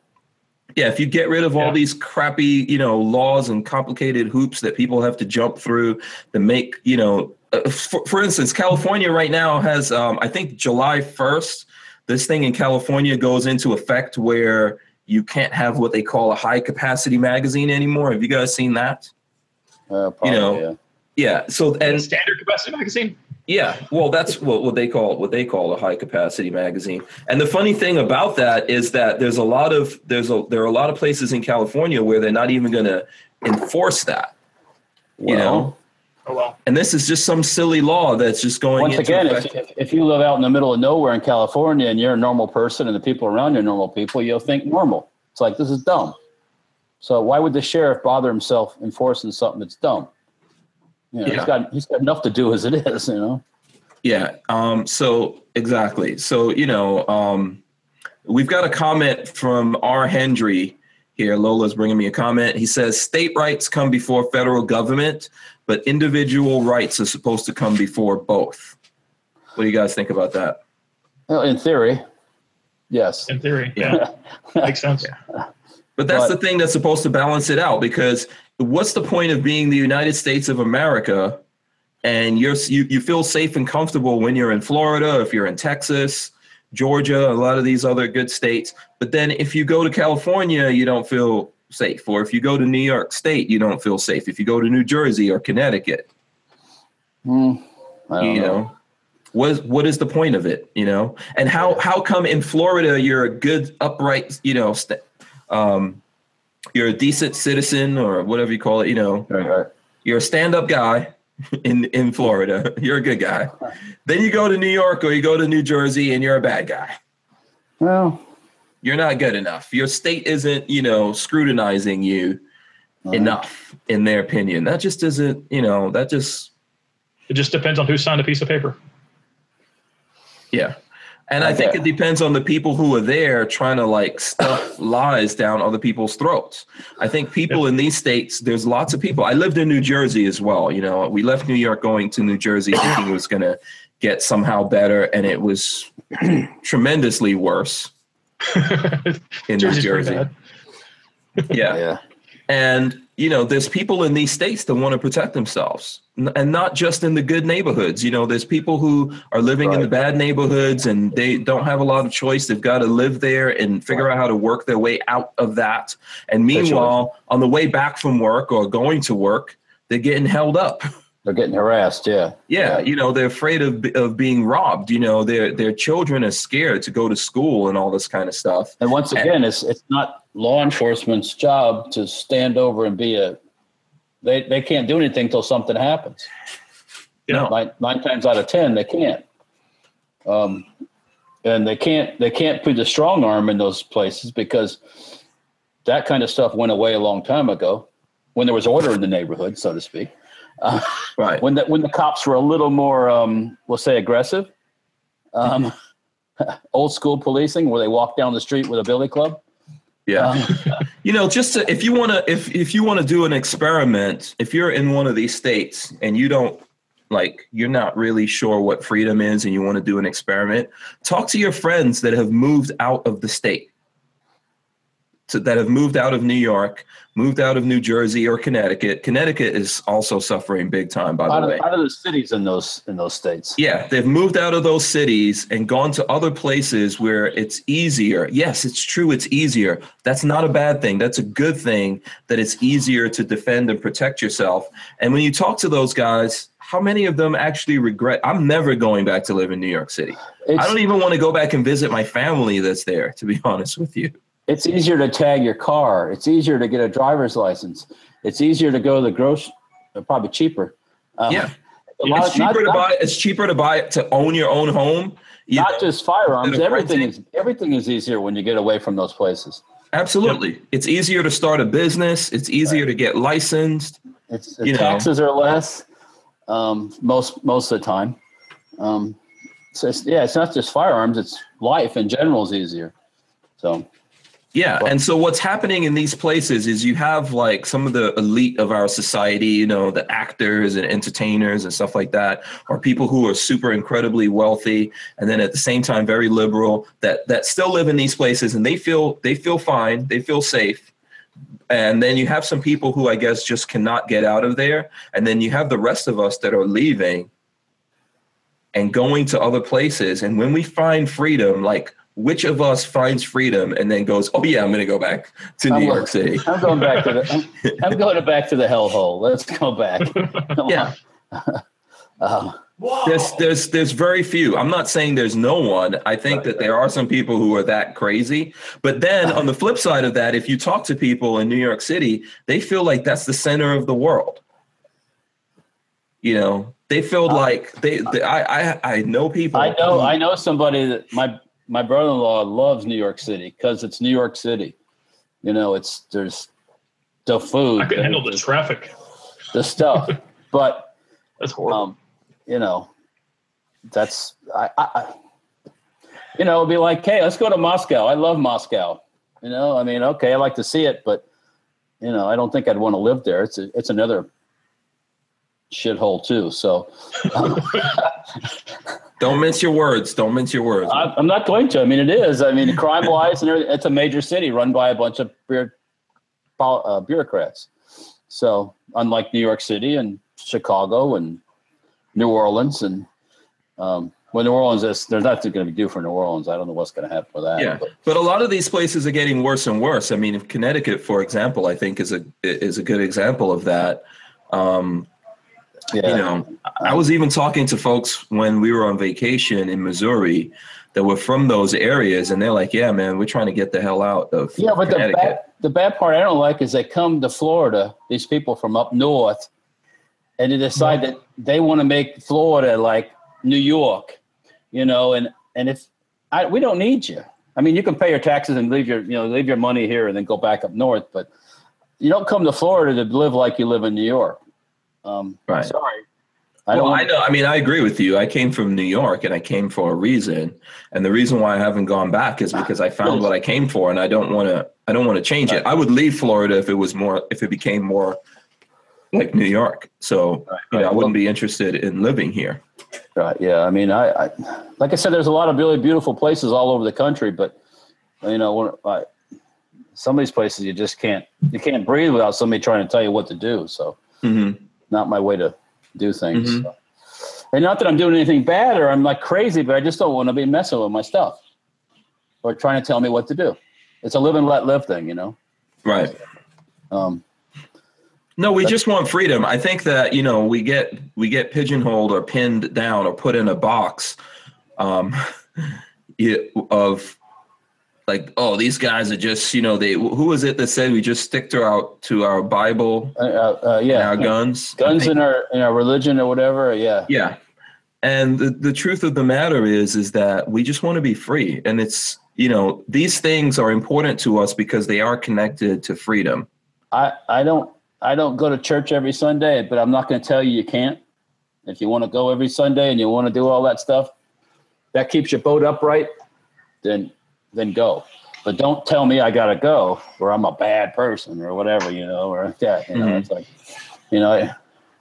Yeah, if you get rid of all Yeah. these crappy, you know, laws and complicated hoops that people have to jump through to make, you know, uh, for, for instance, California right now has, um, I think July 1st, this thing in California goes into effect where you can't have what they call a high capacity magazine anymore. Have you guys seen that? Uh, probably, know, yeah. Yeah. So, And and standard capacity magazine. Yeah, well, that's what, what they call what they call a high capacity magazine. And the funny thing about that is that there's a lot of there's a there are a lot of places in California where they're not even going to enforce that. you know, Oh well. and this is just some silly law that's just going once again, if, if, if you live out in the middle of nowhere in California and you're a normal person and the people around you are normal people, you'll think normal. It's like, this is dumb. So why would the sheriff bother himself enforcing something that's dumb? You know, Yeah. he's got he's got enough to do as it is, you know. Yeah. Um, so exactly. So you know, um, we've got a comment from R. Hendry here. Lola's bringing me a comment. He says state rights come before federal government, but individual rights are supposed to come before both. What do you guys think about that? Well, in theory, yes. In theory. Yeah. Yeah. Makes sense. But that's But- the thing that's supposed to balance it out because what's the point of being the United States of America and you're you, you feel safe and comfortable when you're in Florida, if you're in Texas, Georgia, a lot of these other good states. But then if you go to California, you don't feel safe. Or if you go to New York State, you don't feel safe. If you go to New Jersey or Connecticut, I don't you know. know what is what is the point of it you know and how how come in florida you're a good upright you know st- um you're a decent citizen or whatever you call it you know Right, right. you're a stand-up guy in in florida you're a good guy then you go to new york or you go to new jersey and you're a bad guy Well, you're not good enough your state isn't you know scrutinizing you enough in their opinion that just isn't you know that just It just depends on who signed a piece of paper. Yeah. And I think it depends on the people who are there trying to like stuff lies down other people's throats. I think people in these states, there's lots of people. I lived in New Jersey as well. You know, we left New York going to New Jersey thinking it was going to get somehow better, and it was tremendously worse in New Jersey. Yeah. yeah. And, you know, there's people in these states that want to protect themselves and not just in the good neighborhoods. You know, there's people who are living in the bad neighborhoods and they don't have a lot of choice. They've got to live there and figure out how to work their way out of that. And meanwhile, on the way back from work or going to work, they're getting held up. They're getting harassed, yeah. Yeah, you know, they're afraid of of being robbed. You know, their their children are scared to go to school and all this kind of stuff. And once again, it's it's not law enforcement's job to stand over and be a. They they can't do anything till something happens. No. Nine, nine times out of ten, they can't. Um, and they can't they can't put the strong arm in those places because that kind of stuff went away a long time ago when there was order in the neighborhood, so to speak. Uh, Right. when the when the cops were a little more, um, we'll say, aggressive. Um, old school policing, where they walk down the street with a billy club. Yeah. Um, You know, just to, if you want to, if if you want to do an experiment, if you're in one of these states and you don't like, you're not really sure what freedom is, and you want to do an experiment, talk to your friends that have moved out of the state. To, that have moved out of New York, moved out of New Jersey or Connecticut. Connecticut is also suffering big time, by out the of, way. out of the cities in those in those states. Yeah, they've moved out of those cities and gone to other places where it's easier. Yes, it's true, it's easier. That's not a bad thing. That's a good thing that it's easier to defend and protect yourself. And when you talk to those guys, how many of them actually regret? I'm never going back to live in New York City. I don't even want to go back and visit my family that's there, to be honest with you. It's easier to tag your car. It's easier to get a driver's license. It's easier to go to the grocery. Probably cheaper. Um, Yeah. a lot It's of- not- cheaper to buy. It's cheaper to buy to own your own home. You not know? just firearms. Everything is everything is easier when you get away from those places. Absolutely. It's easier to start a business. It's easier to get licensed. It's You know. taxes are less um, most most of the time. Um, so it's, yeah, it's not just firearms; it's life in general is easier. So Yeah. Well- And so what's happening in these places is you have like some of the elite of our society, you know, the actors and entertainers and stuff like that, or people who are super incredibly wealthy and then at the same time very liberal that that still live in these places and they feel they feel fine, they feel safe. And then you have some people who I guess just cannot get out of there. And then you have the rest of us that are leaving and going to other places. And when we find freedom, like which of us finds freedom and then goes, oh yeah, I'm going to go back to New I'm- York City. I'm going back to the I'm, I'm going back to the hellhole. Let's go back. Come Yeah. Um, There's there's there's very few. I'm not saying there's no one. I think that there are some people who are that crazy. But then on the flip side of that, if you talk to people in New York City, they feel like that's the center of the world. You know, they feel like they, they I, I I know people. I know I know somebody that my my brother-in-law loves New York City because it's New York City. You know, it's there's the food, I can handle the the, traffic. the stuff, but That's horrible. um, you know, that's I, I, I you know, it'd be like, hey, let's go to Moscow. I love Moscow. You know, I mean, okay, I like to see it, but you know, I don't think I'd want to live there. It's a, it's another shithole too. So don't mince your words. Don't mince your words. I, I'm not going to. I mean, it is. I mean, crime wise, and it's a major city run by a bunch of uh, bureaucrats. So, unlike New York City and Chicago and New Orleans, and um, well, New Orleans is there's nothing going to be due for New Orleans. I don't know what's going to happen with that. Yeah, but- but a lot of these places are getting worse and worse. I mean, Connecticut, for example, I think is a is a good example of that. Um, yeah. You know, I was even talking to folks when we were on vacation in Missouri that were from those areas, and they're like, "Yeah, man, we're trying to get the hell out of Yeah, but the bad, the bad part I don't like is they come to Florida, these people from up north, and they decide that they want to make Florida like New York, you know, and and if I, we don't need you. I mean, you can pay your taxes and leave your you know leave your money here and then go back up north, but you don't come to Florida to live like you live in New York. Um, Right. Sorry, I well. I know. I mean, I agree with you. I came from New York, and I came for a reason. And the reason why I haven't gone back is because I found what I came for, and I don't want to. I don't want to change it. I would leave Florida if it was more. If it became more like New York. So you know, I wouldn't be interested in living here. Right. Yeah. I mean, I, I, like I said, there's a lot of really beautiful places all over the country, but you know, when, I, some of these places you just can't, you can't breathe without somebody trying to tell you what to do. So hmm not my way to do things. Mhm. So. And not that I'm doing anything bad or I'm like crazy, but I just don't want to be messing with my stuff or trying to tell me what to do. It's a live and let live thing, you know? Right. Um, No, we just want freedom. I think that you know we get we get pigeonholed or pinned down or put in a box um, of like oh these guys are just you know they who was it that said we just stick to our to our Bible uh, uh, uh, and yeah. our guns Guns in our, in our religion or whatever. Yeah. yeah and the, the truth of the matter is is that we just want to be free and it's you know these things are important to us because they are connected to freedom I, I don't I don't go to church every Sunday, but I'm not going to tell you you can't. If you want to go every Sunday and you want to do all that stuff, that keeps your boat upright, then then go. But don't tell me I got to go or I'm a bad person or whatever, you know, or that. you know, Mhm. it's like, you know,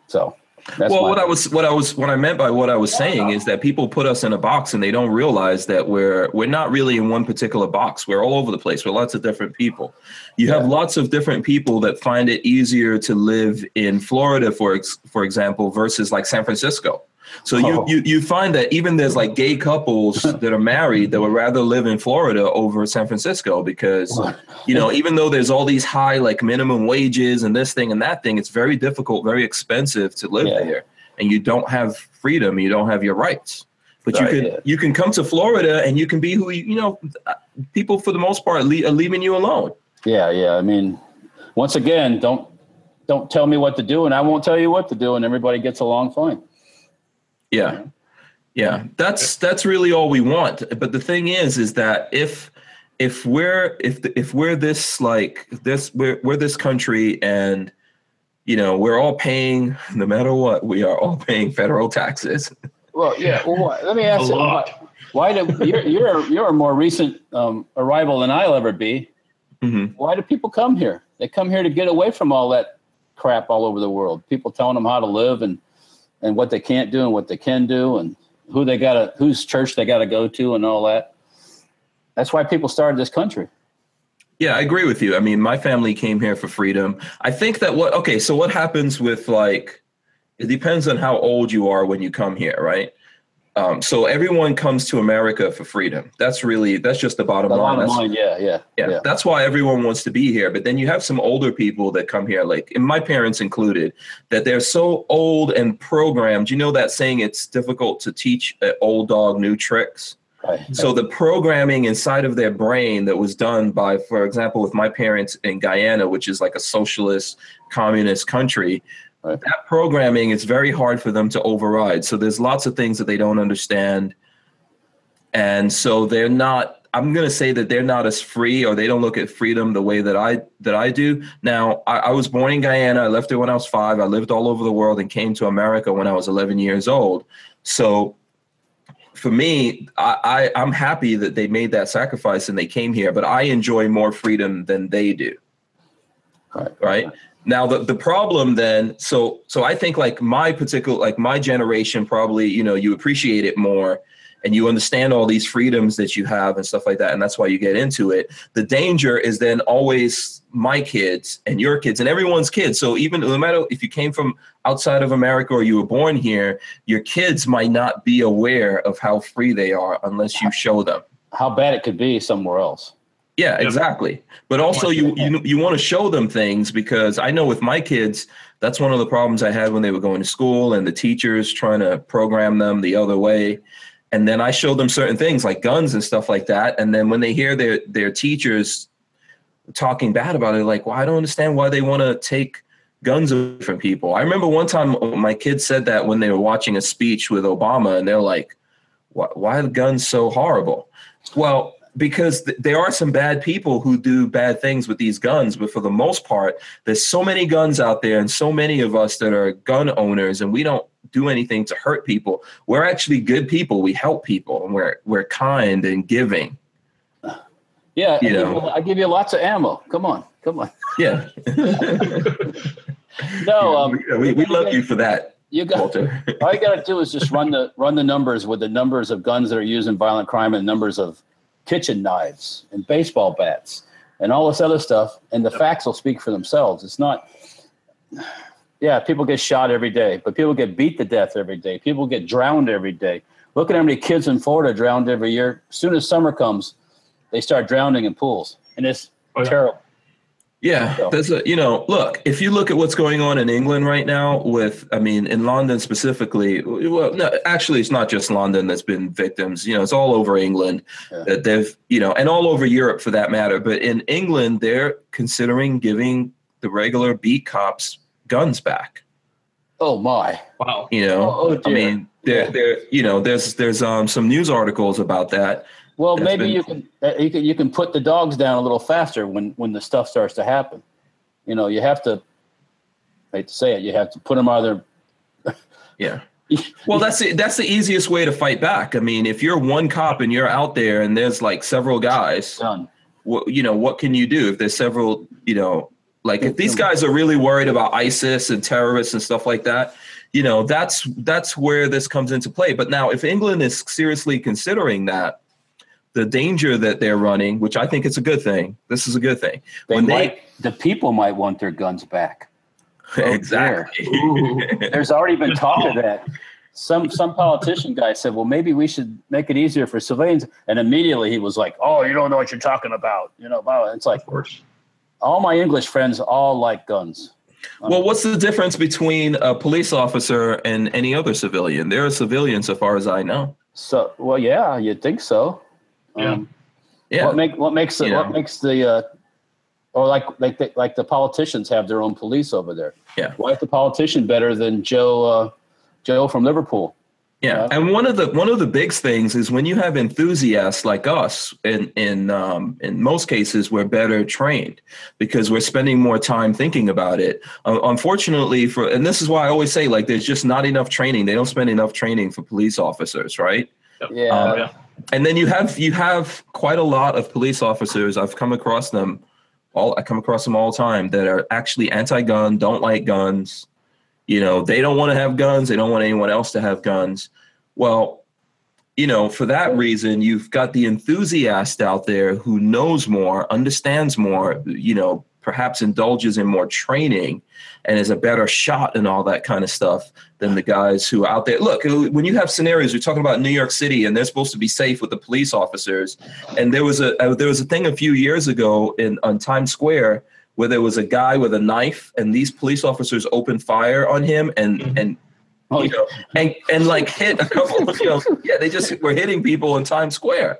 so That's well, what I was, what I was, what I meant by what I was saying is that people put us in a box and they don't realize that we're we're not really in one particular box. We're all over the place. We're lots of different people. You have lots of different people that find it easier to live in Florida, for ex, for example, versus like San Francisco. So you, Oh. you you find that even there's like gay couples that are married that would rather live in Florida over San Francisco because you know even though there's all these high like minimum wages and this thing and that thing, it's very difficult, very expensive to live Yeah. there, and you don't have freedom, you don't have your rights. But you Right, can yeah. you can come to Florida and you can be who you you know. Uh, people for the most part are leaving you alone. Yeah, yeah. I mean, once again, don't don't tell me what to do, and I won't tell you what to do, and everybody gets along fine. Yeah. Yeah. That's that's really all we want. But the thing is is that if if we're if the, if we're this like this we're we're this country and you know, we're all paying no matter what, we are all paying federal taxes. Well, yeah. Well, let me ask you, why, lot. why do you're you're a, you're a more recent um, arrival than I'll ever be? Mhm. Why do people come here? They come here to get away from all that crap all over the world. People telling them how to live and and what they can't do and what they can do and who they gotta whose church they gotta go to and all that. That's why people started this country. Yeah, I agree with you. I mean, my family came here for freedom. I think that what okay, so what happens with like it depends on how old you are when you come here, right? Um, so everyone comes to America for freedom. That's really that's just the bottom A line. That's- mine, yeah, yeah, yeah, yeah. that's why everyone wants to be here. But then you have some older people that come here, like and my parents included, that they're so old and programmed. You know that saying, it's difficult to teach an old dog new tricks. Right. So the programming inside of their brain that was done by, for example, with my parents in Guyana, which is like a socialist communist country, Right. that programming is very hard for them to override. So there's lots of things that they don't understand. And so they're not I'm going to say that they're not as free or they don't look at freedom the way that I that I do. Now, I, I was born in Guyana. I left there when I was five. I lived all over the world and came to America when I was 11 years old. So for me, I, I I'm happy that they made that sacrifice and they came here. But I enjoy more freedom than they do. Right. Right. Now the, the problem then, so so I think like my particular like my generation probably, you know, you appreciate it more and you understand all these freedoms that you have and stuff like that. And that's why you get into it. The danger is then always my kids and your kids and everyone's kids. So even no matter if you came from outside of America or you were born here, your kids might not be aware of how free they are unless you show them. How bad it could be somewhere else. Yeah, exactly. But also, you you you want to show them things because I know with my kids, that's one of the problems I had when they were going to school and the teachers trying to program them the other way. And then I showed them certain things like guns and stuff like that. And then when they hear their their teachers talking bad about it, like, well, I don't understand why they want to take guns away from people. I remember one time my kids said that when they were watching a speech with Obama, and they're like, why, why are the guns so horrible? Well, because th- there are some bad people who do bad things with these guns, but for the most part, there's so many guns out there and so many of us that are gun owners and we don't do anything to hurt people. We're actually good people. We help people and we're we're kind and giving. Yeah, I You give know. you- I give you lots of ammo. Come on, come on. Yeah. No, um, we, we love you for that, you got Walter. all you got to do is just run the run the numbers with the numbers of guns that are used in violent crime and numbers of kitchen knives and baseball bats and all this other stuff, and the facts will speak for themselves. It's not. Yeah, people get shot every day, but people get beat to death every day. People get drowned every day. Look at how many kids in Florida drowned every year. As soon as summer comes, they start drowning in pools, and it's Oh, yeah. terrible. Yeah, So- there's a you know, look, if you look at what's going on in England right now with I mean in London specifically, well no, actually it's not just London that's been victims, you know, it's all over England Yeah. that they've, you know, and all over Europe for that matter, but in England they're considering giving the regular beat cops guns back, Oh my! Wow. you know. Oh, oh, I mean, there Yeah. there you know, there's there's um some news articles about that. Well, That's maybe been- you can uh, you can you can put the dogs down a little faster when when the stuff starts to happen. You know, you have to. I hate to say it, you have to put them out of Yeah. Well, that's the, that's the easiest way to fight back. I mean, if you're one cop and you're out there and there's like several guys, done. what you know, what can you do if there's several, you know, like if these guys are really worried about ISIS and terrorists and stuff like that, you know that's that's where this comes into play but now if england is seriously considering that the danger that they're running which i think it's a good thing this is a good thing They When they- might, the people might want their guns back. Oh, exactly Ooh, there's already been talk of that. Some some politician guy said, "Well, maybe we should make it easier for civilians." And immediately he was like, "Oh, you don't know what you're talking about." You know, blah, it's like Of course. all my English friends all like guns. well what's the difference between a police officer and any other civilian they're a civilian so far as i know So, well, yeah, you'd think so. Yeah. Um, yeah What make what makes the You what know. makes the uh, or like like the, like the politicians have their own police over there. Yeah. Why is the politician better than Joe uh, Joe from Liverpool? Yeah, Yeah. and one of the one of the big things is when you have enthusiasts like us. In in um, in most cases, we're better trained because we're spending more time thinking about it. Uh, unfortunately, for and this is why I always say like there's just not enough training. They don't spend enough training for police officers, right? Yeah. Um, yeah. And then you have you have quite a lot of police officers. I've come across them all i come across them all the time that are actually anti-gun don't like guns. You know they don't want to have guns they don't want anyone else to have guns. Well you know for that reason you've got the enthusiast out there who knows more understands more you know perhaps indulges in more training and is a better shot and all that kind of stuff than the guys who are out there. Look, when you have scenarios, you're talking about New York City, and they're supposed to be safe with the police officers. And there was a uh, there was a thing a few years ago in on Times Square where there was a guy with a knife, and these police officers opened fire on him, and Mhm. and Oh, you know, and and like hit a couple. Of, you know, yeah, they just were hitting people in Times Square.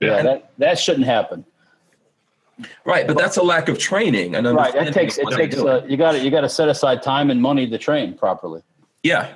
yeah, that that shouldn't happen. Right, but that's a lack of training. And Right. It takes it takes uh, you got to you got to set aside time and money to train properly. yeah,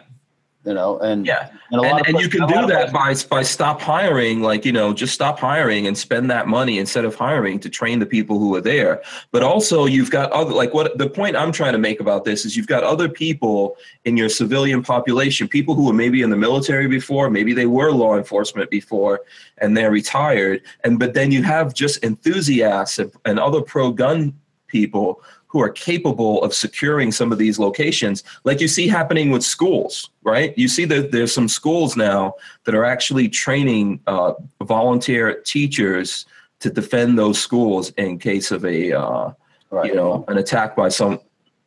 You know, and yeah. and, a lot and, and you can do that by by stop hiring like you know just stop hiring and spend that money instead of hiring to train the people who are there but also you've got other like what the point i'm trying to make about this is you've got other people in your civilian population people who were maybe in the military before maybe they were law enforcement before and they're retired and but then you have just enthusiasts and, and other pro-gun people who are capable of securing some of these locations, like you see happening with schools, right? You see that there's some schools now that are actually training uh, volunteer teachers to defend those schools in case of a uh, right, you know an attack by some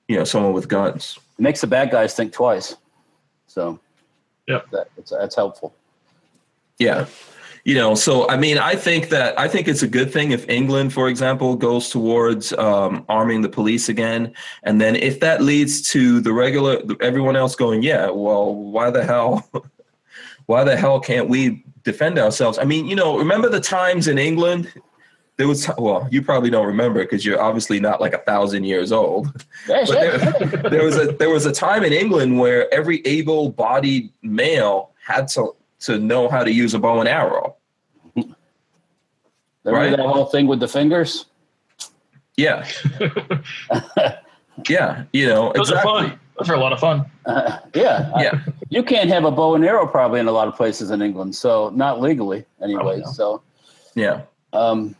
you know someone with guns. it makes the bad guys think twice. So, Yep. that, it's, that's helpful. Yeah. You know, so I mean, I think that I think it's a good thing if England, for example, goes towards um, arming the police again, and then if that leads to the regular everyone else going, yeah, well, why the hell, why the hell can't we defend ourselves? I mean, you know, remember the times in England? There was well, you probably don't remember because you're obviously not like a thousand years old. But there, there was a there was a time in England where every able-bodied male had to to know how to use a bow and arrow. Remember right. that whole thing with the fingers? Yeah, yeah, you know Those exactly. are fun. Those are a lot of fun. Uh, yeah. I- Yeah. you can't have a bow and arrow probably in a lot of places in England. So not legally anyway. Not. So, Yeah, um,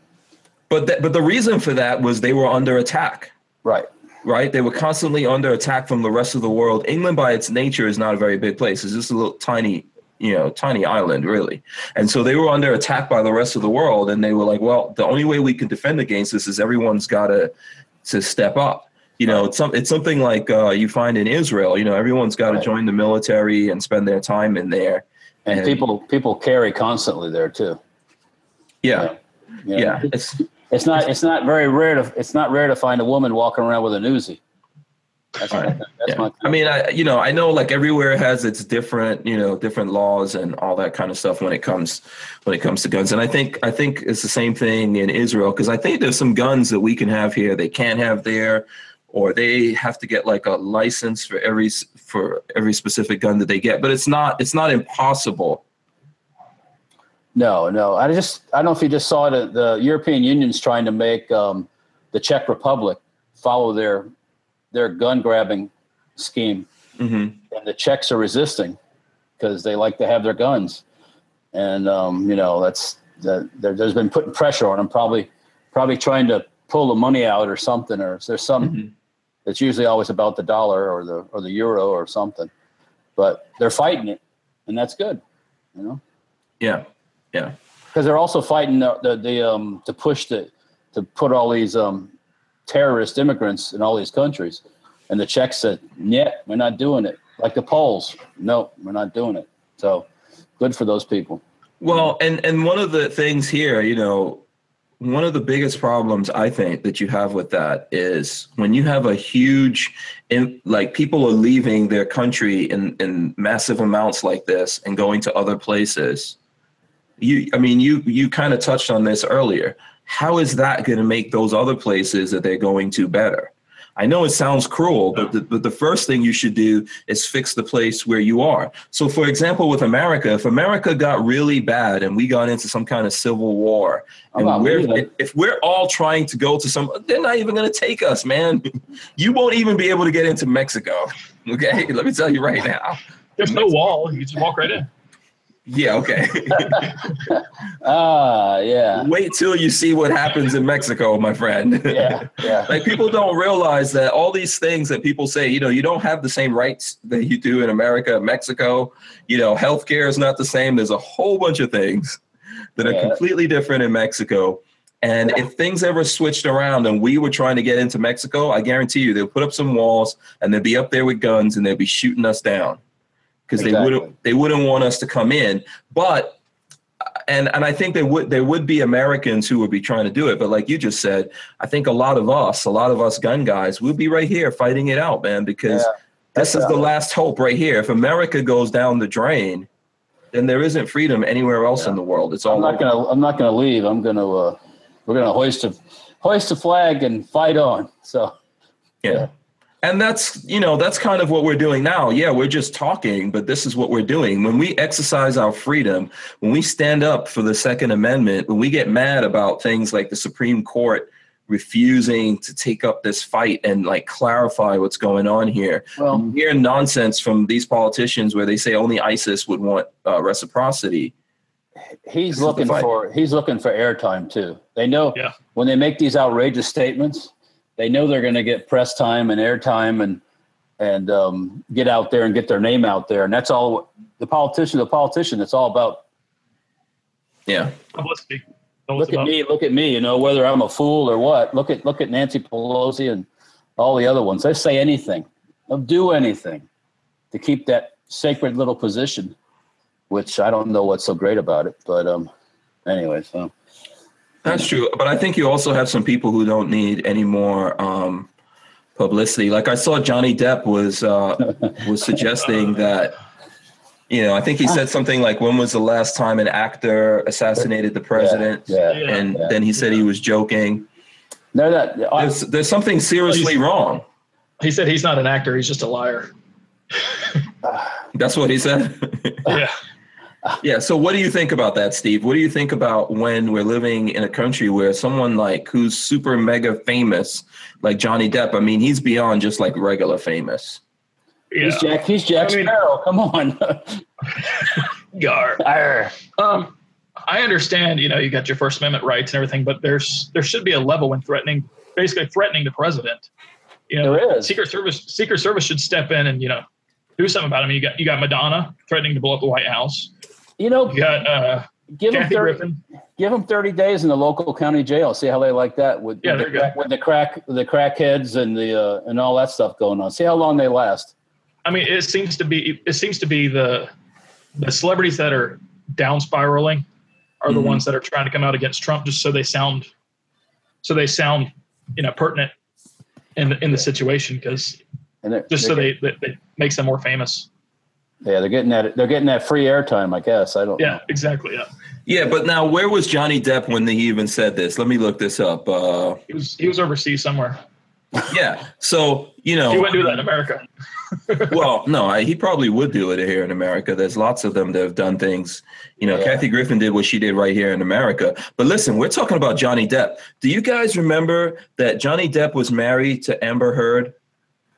but th- but the reason for that was they were under attack. right. Right, they were constantly under attack from the rest of the world. England, by its nature, is not a very big place. It's just a little tiny, you know, tiny island, really. And so they were under attack by the rest of the world, and they were like, "Well, the only way we can defend against this is everyone's got to to step up." You know, it's some it's something like uh, you find in Israel. You know, everyone's got to Right. join the military and spend their time in there. And, And- people people carry constantly there too. Yeah, know, yeah. It's It's not it's not very rare to it's not rare to find a woman walking around with a Uzi. That's, my, that's yeah. my I mean, I you know, I know like everywhere has its different, you know, different laws and all that kind of stuff when it comes when it comes to guns. And I think I think it's the same thing in Israel because I think there's some guns that we can have here they can't have there, or they have to get like a license for every for every specific gun that they get. But it's not it's not impossible. No, no. I just I don't know if you just saw the the European Union's trying to make um, the Czech Republic follow their their gun grabbing scheme, hmm and the Czechs are resisting because they like to have their guns, and um, you know that's that there, there's been putting pressure on them, probably probably trying to pull the money out or something, or there's some Mhm. it's usually always about the dollar or the or the euro or something. but they're fighting it, and that's good. You know. Yeah, yeah. Because they're also fighting the, the, the um to push the to put all these um terrorist immigrants in all these countries, and the Czechs said, "Yeah, we're not doing it." Like the Poles, no, we're not doing it. So good for those people. Well, and and one of the things here, you know, one of the biggest problems I think that you have with that is when you have a huge, like people are leaving their country in in massive amounts like this and going to other places. You, I mean, you you kind of touched on this earlier. How is that going to make those other places that they're going to better? I know it sounds cruel, but the, but the first thing you should do is fix the place where you are. So, for example, with America, if America got really bad and we got into some kind of civil war, and we're, if we're all trying to go to some, they're not even going to take us, man. You won't even be able to get into Mexico. Okay, let me tell you right now. There's no wall. You just walk right in. Yeah, okay. Ah, yeah. Wait till you see what happens in Mexico, my friend. Yeah, yeah. like people don't realize that all these things that people say, you know, you don't have the same rights that you do in America, Mexico. You know, healthcare is not the same. There's a whole bunch of things that are completely different in Mexico. And if things ever switched around and we were trying to get into Mexico, I guarantee you they'll put up some walls and they'll be up there with guns and they'll be shooting us down because they wouldn't they wouldn't want us to come in. But and and I think they would there would be Americans who would be trying to do it. But like you just said, I think a lot of us, a lot of us gun guys, we'll be right here fighting it out, man, because Yeah. this is the last hope right here. If America goes down the drain, then there isn't freedom anywhere else in the world. It's all I'm not over. gonna. I'm not gonna leave. I'm gonna. Uh, we're gonna hoist a hoist a flag and fight on. So Yeah. And that's, you know, that's kind of what we're doing now. Yeah, we're just talking, but this is what we're doing. When we exercise our freedom, when we stand up for the Second Amendment, when we get mad about things like the Supreme Court refusing to take up this fight and like clarify what's going on here, well, I'm hearing nonsense from these politicians where they say only ISIS would want uh, reciprocity. he's This looking for he's looking for airtime too. They know Yeah. when they make these outrageous statements, they know they're going to get press time and airtime and and um, get out there and get their name out there. And that's all the politician. The politician. It's all about Yeah. Publicity. Look at about- me, look at me. You know whether I'm a fool or what. Look at look at Nancy Pelosi and all the other ones. They say anything. They'll do anything to keep that sacred little position, which I don't know what's so great about it. But um, anyway, so That's true, but I think you also have some people who don't need any more um, publicity. Like I saw Johnny Depp was uh, was suggesting that, you know, I think he said something like, "When was the last time an actor assassinated the president?" yeah, Yeah. And Yeah. then he said he was joking. they're that. I, There's there's something seriously wrong. He said he's not an actor. He's just a liar. That's what he said. Yeah. Yeah. So what do you think about that, Steve? What do you think about when we're living in a country where someone like who's super mega famous, like Johnny Depp? I mean, he's beyond just like regular famous. Yeah. He's Jack. He's Jack I mean- Sparrow. Come on. Yar. Arr. Um, I understand, you know, you got your First Amendment rights and everything, but there's there should be a level when threatening, basically threatening the president. You know, There is. Secret Service Secret Service should step in and you know do something about it. I mean, you got you got Madonna threatening to blow up the White House. You know, You got uh, give Kathy 30, Griffin. give him thirty days in the local county jail. See how they like that with, Yeah, with, the, crack, with the crack, the crackheads, and the uh, and all that stuff going on. See how long they last. I mean, it seems to be it seems to be the the celebrities that are down spiraling are the Mhm. ones that are trying to come out against Trump just so they sound so they sound you know pertinent in the, in the situation because just so they that they makes them more famous. Yeah, they're getting that. They're getting that free airtime. I guess I don't. Yeah, know. exactly. Yeah, Yeah, but now where was Johnny Depp when he even said this? Let me look this up. Uh, he was he was overseas somewhere. yeah, so you know He wouldn't do that in America. well, no, I, he probably would do it here in America. There's lots of them that have done things. You know, Yeah. Kathy Griffin did what she did right here in America. But listen, we're talking about Johnny Depp. Do you guys remember that Johnny Depp was married to Amber Heard?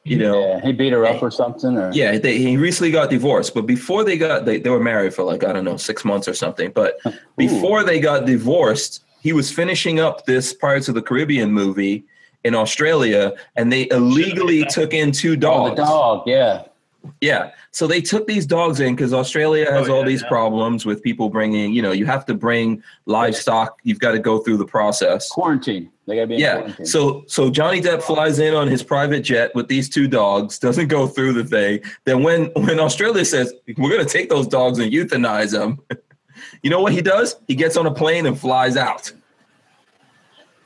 You know, Yeah, he beat her up or something. Or Yeah, they, he recently got divorced, but before they got they, they were married for like I don't know six months or something. But before they got divorced, he was finishing up this Pirates of the Caribbean movie in Australia, and they illegally took in two dogs. oh, the dog. Yeah. Yeah. So they took these dogs in because Australia has Oh, all these yeah. problems with people bringing, you know, you have to bring livestock. You've got to go through the process. Quarantine. They gotta be Yeah. quarantine. So so Johnny Depp flies in on his private jet with these two dogs, doesn't go through the thing. Then when when Australia says we're going to take those dogs and euthanize them, you know what he does? He gets on a plane and flies out.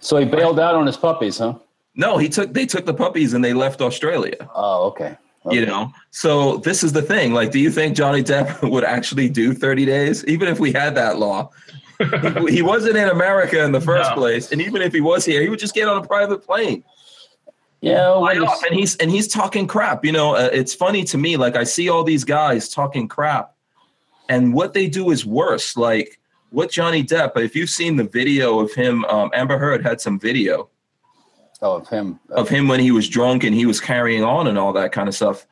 So he bailed out on his puppies, huh? No, he took they took the puppies and they left Australia. Oh, okay. You know, so this is the thing. Like, do you think Johnny Depp would actually do 30 days, even if we had that law? he, he wasn't in America in the first No. place, and even if he was here, he would just get on a private plane. Yeah, off, and he's and he's talking crap. You know, uh, it's funny to me. Like I see all these guys talking crap, and what they do is worse. Like what Johnny Depp. If you've seen the video of him, um, Amber Heard had some video oh, of him. of him when he was drunk and he was carrying on and all that kind of stuff.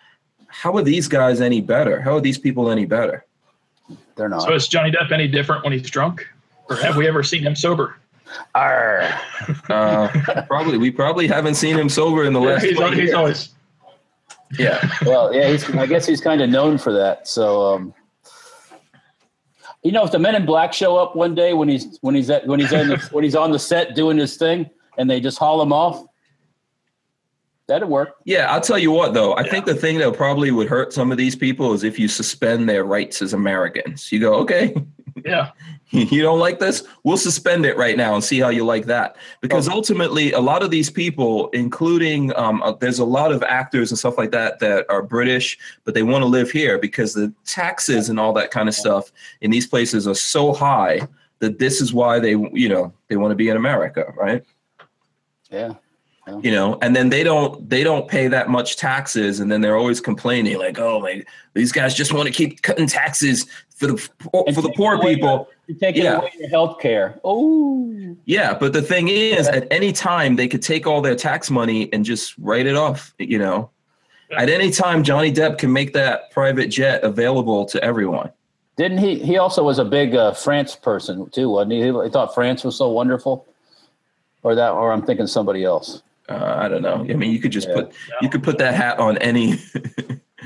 How are these guys any better? How are these people any better? They're not. So is Johnny Depp any different when he's drunk, or have we ever seen him sober? Arr. Uh, probably we probably haven't seen him sober in the last. he's, 20 he's years. always yeah. well, yeah, he's, I guess he's kind of known for that. So, um, you know, if the Men in Black show up one day when he's when he's at when he's in the, when he's on the set doing his thing, and they just haul them off, that'd work. Yeah, I'll tell you what though. I Yeah. think the thing that probably would hurt some of these people is if you suspend their rights as Americans. You go, okay, yeah. you don't like this? We'll suspend it right now and see how you like that. Because ultimately, a lot of these people, including um, uh, there's a lot of actors and stuff like that that are British, but they want to live here because the taxes and all that kind of stuff in these places are so high that this is why they, you know, they want to be in America, right? Yeah. you know and then they don't they don't pay that much taxes and then they're always complaining like oh my these guys just want to keep cutting taxes for the for And the poor people You're taking Yeah. away your health care. Oh, yeah but the thing is at any time they could take all their tax money and just write it off you know at any time johnny depp can make that private jet available to everyone didn't he? He also was a big uh, France person too, wasn't he? He thought France was so wonderful, or that, or I'm thinking somebody else. uh, i don't know i mean you could just Yeah. put you could put that hat on any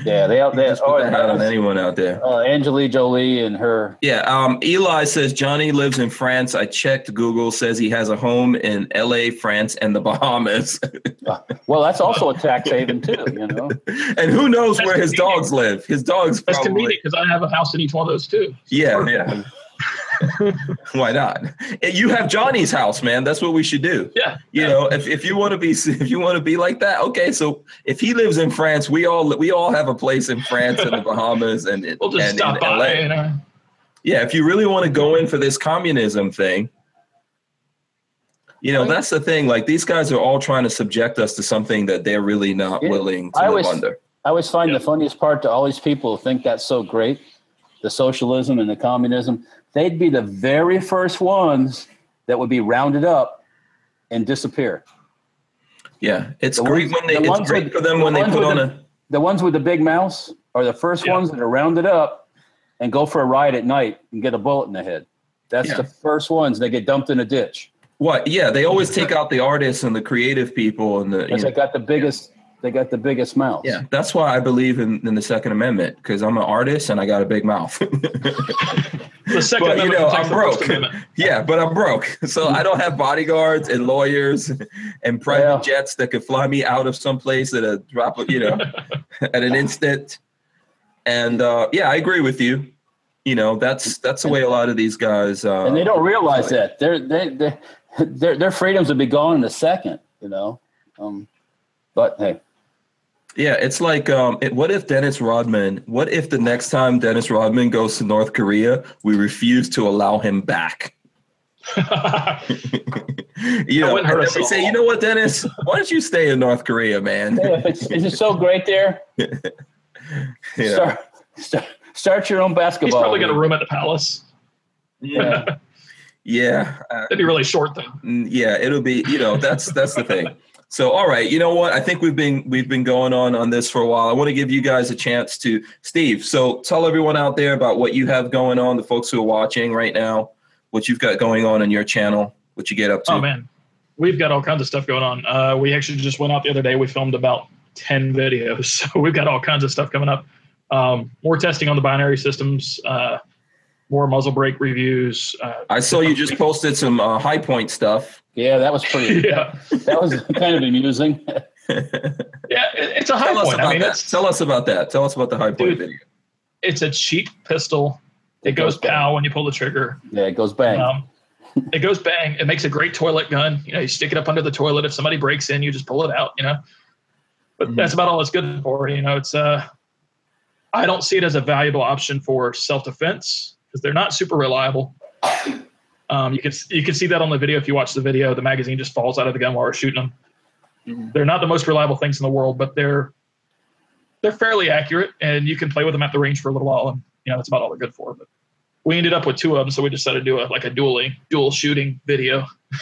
Yeah, they they just put oh, that hat on anyone out there uh, Angelina Jolie and her. Yeah, um, Eli says Johnny lives in France. I checked Google, says he has a home in LA, France, and the Bahamas. Well, that's also a tax haven too. You know. and who knows That's where his dogs live? His dogs That's probably. convenient because I have a house in each one of those too. Yeah, yeah. Why not? You have Johnny's house, man. That's what we should do. Yeah. You know, if, if you want to be if you want to be like that, okay. So if he lives in France, we all we all have a place in France and the Bahamas and We'll just and stop in by. LA. You uh, know. Yeah, if you really want to go in for this communism thing, you know, that's the thing. Like these guys are all trying to subject us to something that they're really not Yeah, willing to I live always- under. I always find Yeah. the funniest part to all these people who think that's so great, the socialism and the communism. They'd be the very first ones that would be rounded up and disappear. Yeah, it's The great ones- when they. the It's ones great with- for them the when they put on the- a. The ones with the big mouths are the first Yeah. ones that are rounded up and go for a ride at night and get a bullet in the head. That's Yeah. the first ones. They get dumped in a ditch What? Yeah, they always take out the artists and the creative people and the. Because they got the biggest. They got the biggest mouth. yeah, that's why I believe in, in the Second Amendment because I'm an artist and I got a big mouth. The second But, you know, I'm broke. Yeah, but I'm broke, so I don't have bodyguards and lawyers and private Yeah. jets that could fly me out of someplace at a drop of, you know, at an instant. And uh, yeah, I agree with you. You know, that's that's the way a lot of these guys. Uh, and they don't realize that their they, they, their their freedoms would be gone in a second. You know. Um, but hey, Yeah, it's like, um, it, what if Dennis Rodman? What if the next time Dennis Rodman goes to North Korea, we refuse to allow him back? you know, and us then say, all. you know what, Dennis? Why don't you stay in North Korea, man? hey, if it's, is it so great there? You know? Start, start start your own basketball. He's basketball. probably got a room at the palace. Yeah. Yeah, uh, That'd be really short though. Yeah it'll be you know that's that's the thing so all right you know what i think we've been we've been going on on this for a while i want to give you guys a chance to steve so tell everyone out there about what you have going on the folks who are watching right now what you've got going on in your channel what you get up to Oh man, we've got all kinds of stuff going on. Uh, we actually just went out the other day. We filmed about 10 videos. So we've got all kinds of stuff coming up. Um, more testing on the binary systems, uh, more muzzle brake reviews. Uh, I saw you just posted some uh, Hi-Point stuff. Yeah, that was pretty. yeah, that was kind of amusing. yeah, it's a high Tell us point. I mean, that. it's Tell us about that. Tell us about the Hi-Point Dude, video. it's a cheap pistol. It, goes, bang. pow when you pull the trigger. Yeah, it goes bang. Um, it goes bang. It makes a great toilet gun. You know, you stick it up under the toilet. If somebody breaks in, you just pull it out. You know, but Mhm. that's about all it's good for. You know, it's uh, I don't see it as a valuable option for self defense because they're not super reliable. Um, you can you can see that on the video if you watch the video. The magazine just falls out of the gun while we're shooting them. Mhm. They're not the most reliable things in the world, but they're they're fairly accurate, and you can play with them at the range for a little while, and you know that's about all they're good for. But we ended up with two of them, so we decided to do a like a dueling dual shooting video.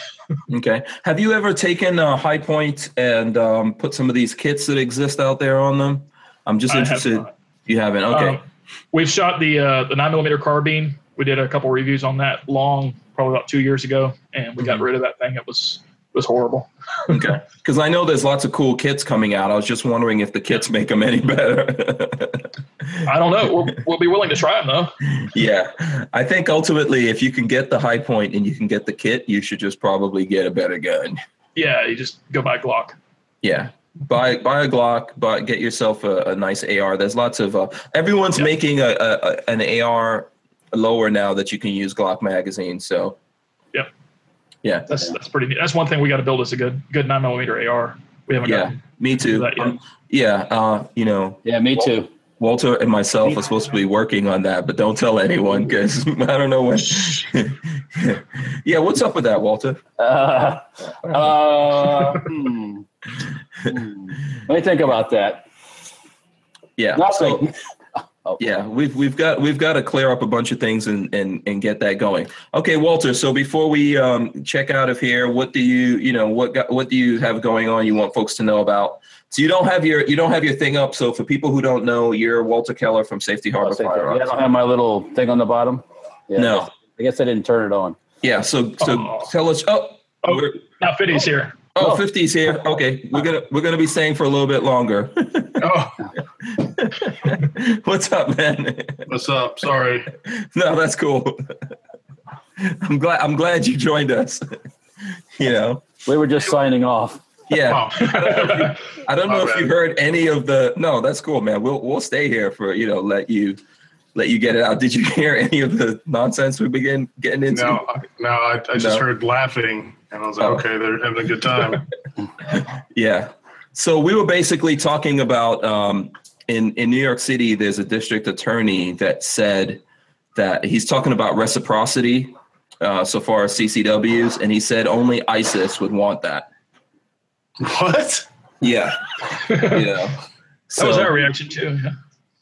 Okay. Have you ever taken a Hi-Point and um, put some of these kits that exist out there on them? I'm just have interested. not. You haven't. Okay. Um, we've shot the uh, the nine millimeter carbine. We did a couple reviews on that long, probably about two years ago, and we got Mhm. rid of that thing. It was it was horrible. Okay. Because I know there's lots of cool kits coming out. I was just wondering if the kits make them any better. I don't know. We'll, we'll be willing to try them though. yeah. I think ultimately, if you can get the Hi-Point and you can get the kit, you should just probably get a better gun. Yeah, you just go buy Glock. Yeah. Buy buy a Glock, buy get yourself a, a nice AR. There's lots of uh, everyone's Yeah. making a, a an AR lower now that you can use Glock magazine. So Yep. Yeah. That's that's pretty neat. That's one thing we got to build is a good good nine millimeter AR. We haven't Yeah. got Me too. That, yeah. Um, yeah. Uh, you know, Yeah, me too. Walter and myself are supposed to be working on that, but don't tell anyone because I don't know when. yeah, what's up with that, Walter? Uh, uh, hmm. Hmm. Let me think about that. Yeah. Nothing. So, yeah, we've we've got we've got to clear up a bunch of things and and and get that going. Okay, Walter. So before we um, check out of here, what do you you know what got, what do you have going on? You want folks to know about? So you don't have your you don't have your thing up. So for people who don't know, you're Walter Keller from Safety Harbor I'll say that. Firearms. Yeah, I don't have my little thing on the bottom. Yeah, No. I guess I didn't turn it on. Yeah. So so Oh. tell us. Oh, Oh. we're- now Fiddy's here. oh, Oh. 50's here. Okay, we're gonna we're gonna be staying for a little bit longer. Oh, What's up, man? what's up? Sorry. No, that's cool. I'm glad I'm glad you joined us. you know. We were just signing off. Yeah. Oh, I don't know My if you heard any of the No, that's cool, man. We'll we'll stay here for, you know, let you let you get it out. Did you hear any of the nonsense we begin getting into? no, I- no, I, I just No. heard laughing, and I was like, Oh. okay, they're having a good time. Yeah. So we were basically talking about um, in in New York City. There's a district attorney that said that he's talking about reciprocity uh, so far as CCWs, and he said only ISIS would want that. what? Yeah. Yeah. That was our reaction too. Yeah.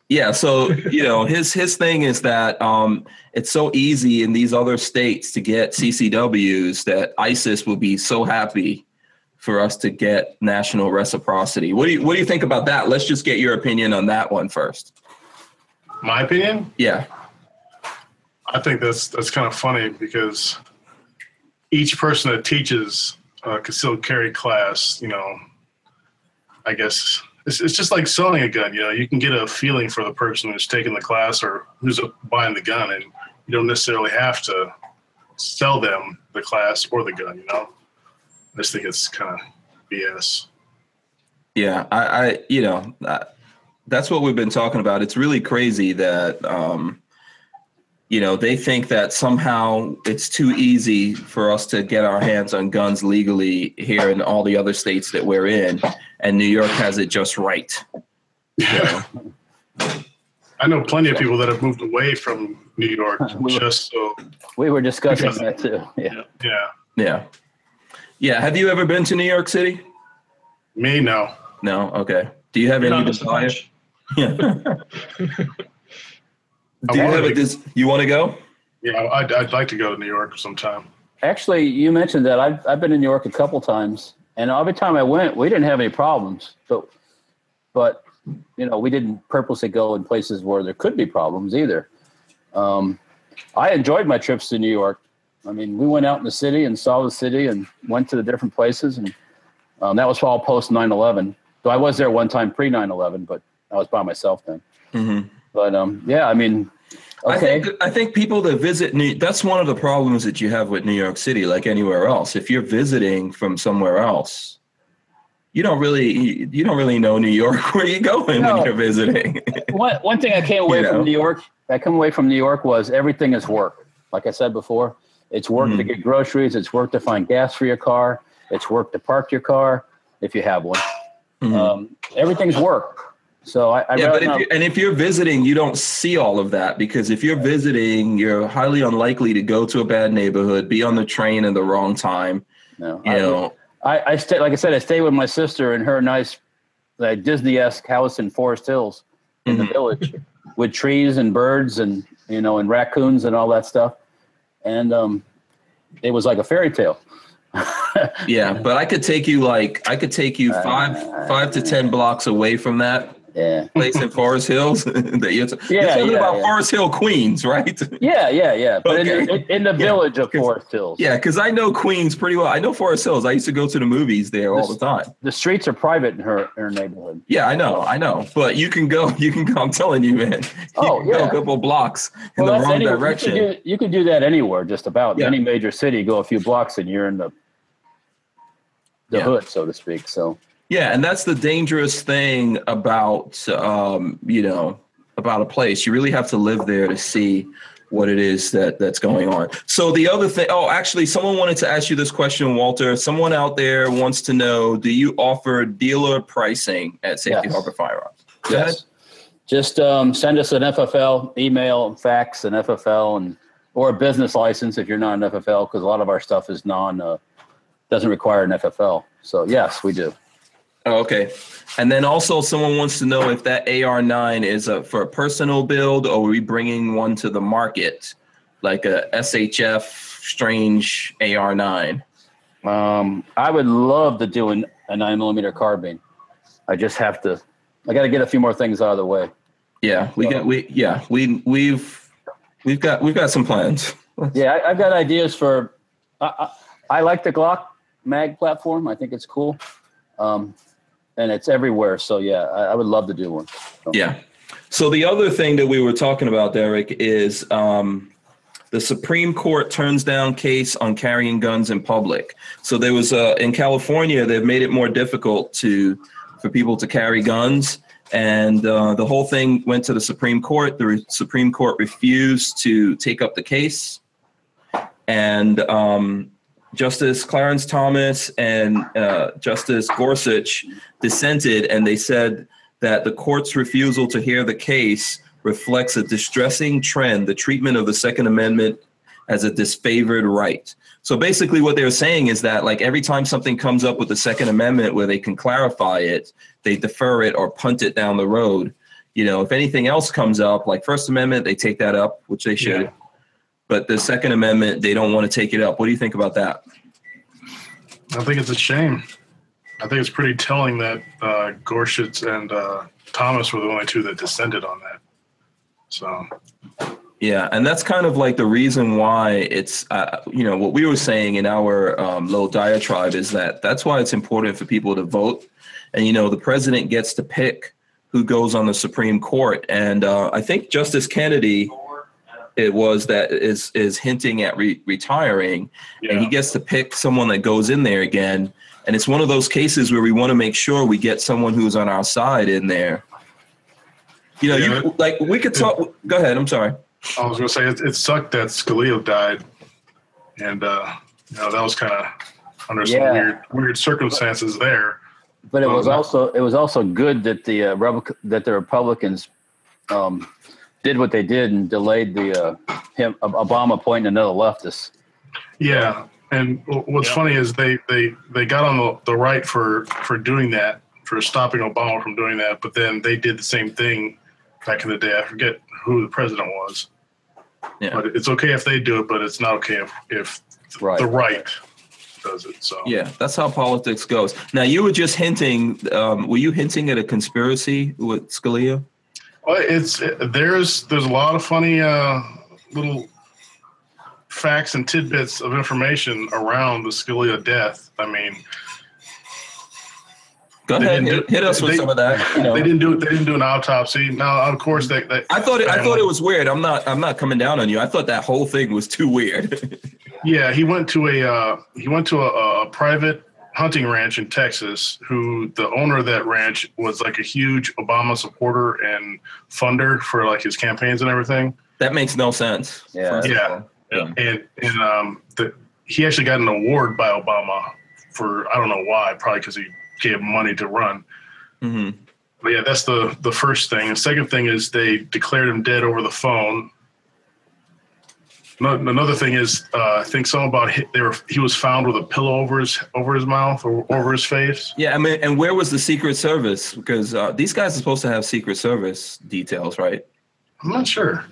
Yeah, so you know his his thing is that um, it's so easy in these other states to get CCWs that ISIS will be so happy for us to get national reciprocity. What do you what do you think about that? Let's just get your opinion on that one first. My opinion? Yeah, I think that's that's kind of funny because each person that teaches uh, a concealed carry class, you know, I guess it's, it's just like selling a gun. You know, you can get a feeling for the person who's taking the class or who's buying the gun, and you don't necessarily have to sell them the class or the gun. You know, I just think it's kind of BS. yeah. I, I you know uh, that's what we've been talking about. It's really crazy that um, you know they think that somehow it's too easy for us to get our hands on guns legally here in all the other states that we're in, and New York has it just right. Yeah. I know plenty of people that have moved away from New York We were- just so. We were discussing Because- that too. Yeah. Yeah, Yeah. Yeah. Have you ever been to New York City? me no. No. Okay. Do you have You're any not desire? Yeah. Do you have a to- des- You want to go? Yeah, I'd, I'd like to go to New York sometime. Actually, you mentioned that I've, I've been in New York a couple times, and every time I went, we didn't have any problems. But, but you know, we didn't purposely go in places where there could be problems either. Um, I enjoyed my trips to New York. I mean, we went out in the city and saw the city and went to the different places, and um, that was all post 9 11. Though I was there one time pre 9/11, but I was by myself then. Mhm. But um, yeah, I mean, I okay, think I think people that visit New that's one of the problems that you have with New York City, like anywhere else. If you're visiting from somewhere else, you don't really you don't really know New York where you're going No. when you're visiting. one one thing I came away You know. from New York, I come away from New York was everything is work. Like I said before, it's work to Mhm. get groceries, it's work to find gas for your car, it's work to park your car if you have one. Mhm. Um, everything's work. So I, I yeah, but if you, and if you're visiting, you don't see all of that because if you're visiting, you're highly unlikely to go to a bad neighborhood, be on the train in the wrong time. no, You I- know, I, I stay like I said, I stay with my sister in her nice like Disney-esque house in Forest Hills in the Mhm. village with trees and birds and you know and raccoons and all that stuff. And um, it was like a fairy tale. yeah. But I could take you like I could take you five five to ten blocks away from that Yeah. place in Forest Hills you're, Yeah, talking yeah, about yeah. Forest Hill, Queens, right? Yeah, yeah, yeah. But in, Okay. in, in the village of Forest Hills. Yeah, because I know Queens pretty well. I know Forest Hills. I used to go to the movies there all the time. The streets are private in her her neighborhood. Yeah, I know, I know. But you can go. You can go. I'm telling you, man. You Oh, yeah. a couple blocks in Well, the wrong anywhere- direction. You can, do, you can do that anywhere, just about any major city. Go a few blocks and you're in the the hood, so to speak. So Yeah, and that's the dangerous thing about um, you know about a place. You really have to live there to see what it is that that's going on. So the other thing, oh, actually, someone wanted to ask you this question, Walter. Someone out there wants to know: Do you offer dealer pricing at Safety Yes. Harbor Firearms? Yes, just um, send us an FFL email, fax, an FFL, and or a business license if you're not an FFL, because a lot of our stuff is non uh, doesn't require an FFL. So yes, we do. Oh, okay. And then also, someone wants to know if that AR9 is a, for a personal build or are we bringing one to the market, like a SHF Strange AR9? Um, I would love to do an, a nine millimeter carbine. I just have to. I got to get a few more things out of the way. Yeah, we got we yeah we we've we've got we've got some plans. Yeah, I, I've got ideas for. I, I, I like the Glock mag platform. I think it's cool, um, and it's everywhere. So yeah, I, I would love to do one. Yeah. So the other thing that we were talking about, Derek, is um, the Supreme Court turns down case on carrying guns in public. So there was a in California, they've made it more difficult to for people to carry guns, and uh, the whole thing went to the Supreme Court. The re- Supreme Court refused to take up the case, and um, Justice Clarence Thomas and uh, Justice Gorsuch dissented, and they said that the court's refusal to hear the case reflects a distressing trend, the treatment of the Second Amendment as a disfavored right. So basically, what they're saying is that, like, every time something comes up with the Second Amendment where they can clarify it, they defer it or punt it down the road. You know, if anything else comes up, like First Amendment, they take that up, which they should. Yeah. But the Second Amendment, they don't want to take it up. What do you think about that? I think it's a shame. I think it's pretty telling that uh, Gorsuch and uh, Thomas were the only two that dissented on that. So Yeah, and that's kind of like the reason why it's, uh, you know, what we were saying in our um, little diatribe is that that's why it's important for people to vote. And, you know, the president gets to pick who goes on the Supreme Court. And uh, I think Justice Kennedy, it was that is is hinting at re- retiring, and he gets to pick someone that goes in there again. And it's one of those cases where we want to make sure we get someone who's on our side in there. You know, Yeah. you, like we could talk. Go ahead. I'm sorry. I was going to say it, it sucked that Scalia died, and uh, you know that was kind of under some Yeah. weird weird circumstances there. But it Well, was also it was also good that the uh, Repu- that the Republicans um, did what they did and delayed the uh, him Obama appointing another leftist. Yeah, and what's Yeah. funny is they they they got on the, the right for for doing that for stopping Obama from doing that, but then they did the same thing back in the day. I forget who the president was, Yeah. but it's okay if they do it, but it's not okay if if Right. the right does it. So Yeah, that's how politics goes. Now, you were just hinting. Um, were you hinting at a conspiracy with Scalia? Well, it's there's there's a lot of funny uh, little facts and tidbits of information around the Scalia death. I mean, Go ahead, hit, do- hit us with they- some of that. You know, They didn't do they didn't do an autopsy. Now, of course, they, they I thought it, I thought it was weird. I'm not I'm not coming down on you. I thought that whole thing was too weird. Yeah, he went to a uh, he went to a, a private hunting ranch in Texas. Who the owner of that ranch was like a huge Obama supporter and funder for like his campaigns and everything. that makes no sense. Yeah. Yeah. Yeah. And and um, the, he actually got an award by Obama for I don't know why, probably because he gave money to run. Mhm. But yeah, that's the the first thing. The second thing is they declared him dead over the phone. No, another thing is, uh, I think something about he, they were, he was found with a pillow over his over his mouth or over his face. Yeah, I mean, and where was the Secret Service? Because uh, these guys are supposed to have Secret Service details, right? I'm not sure.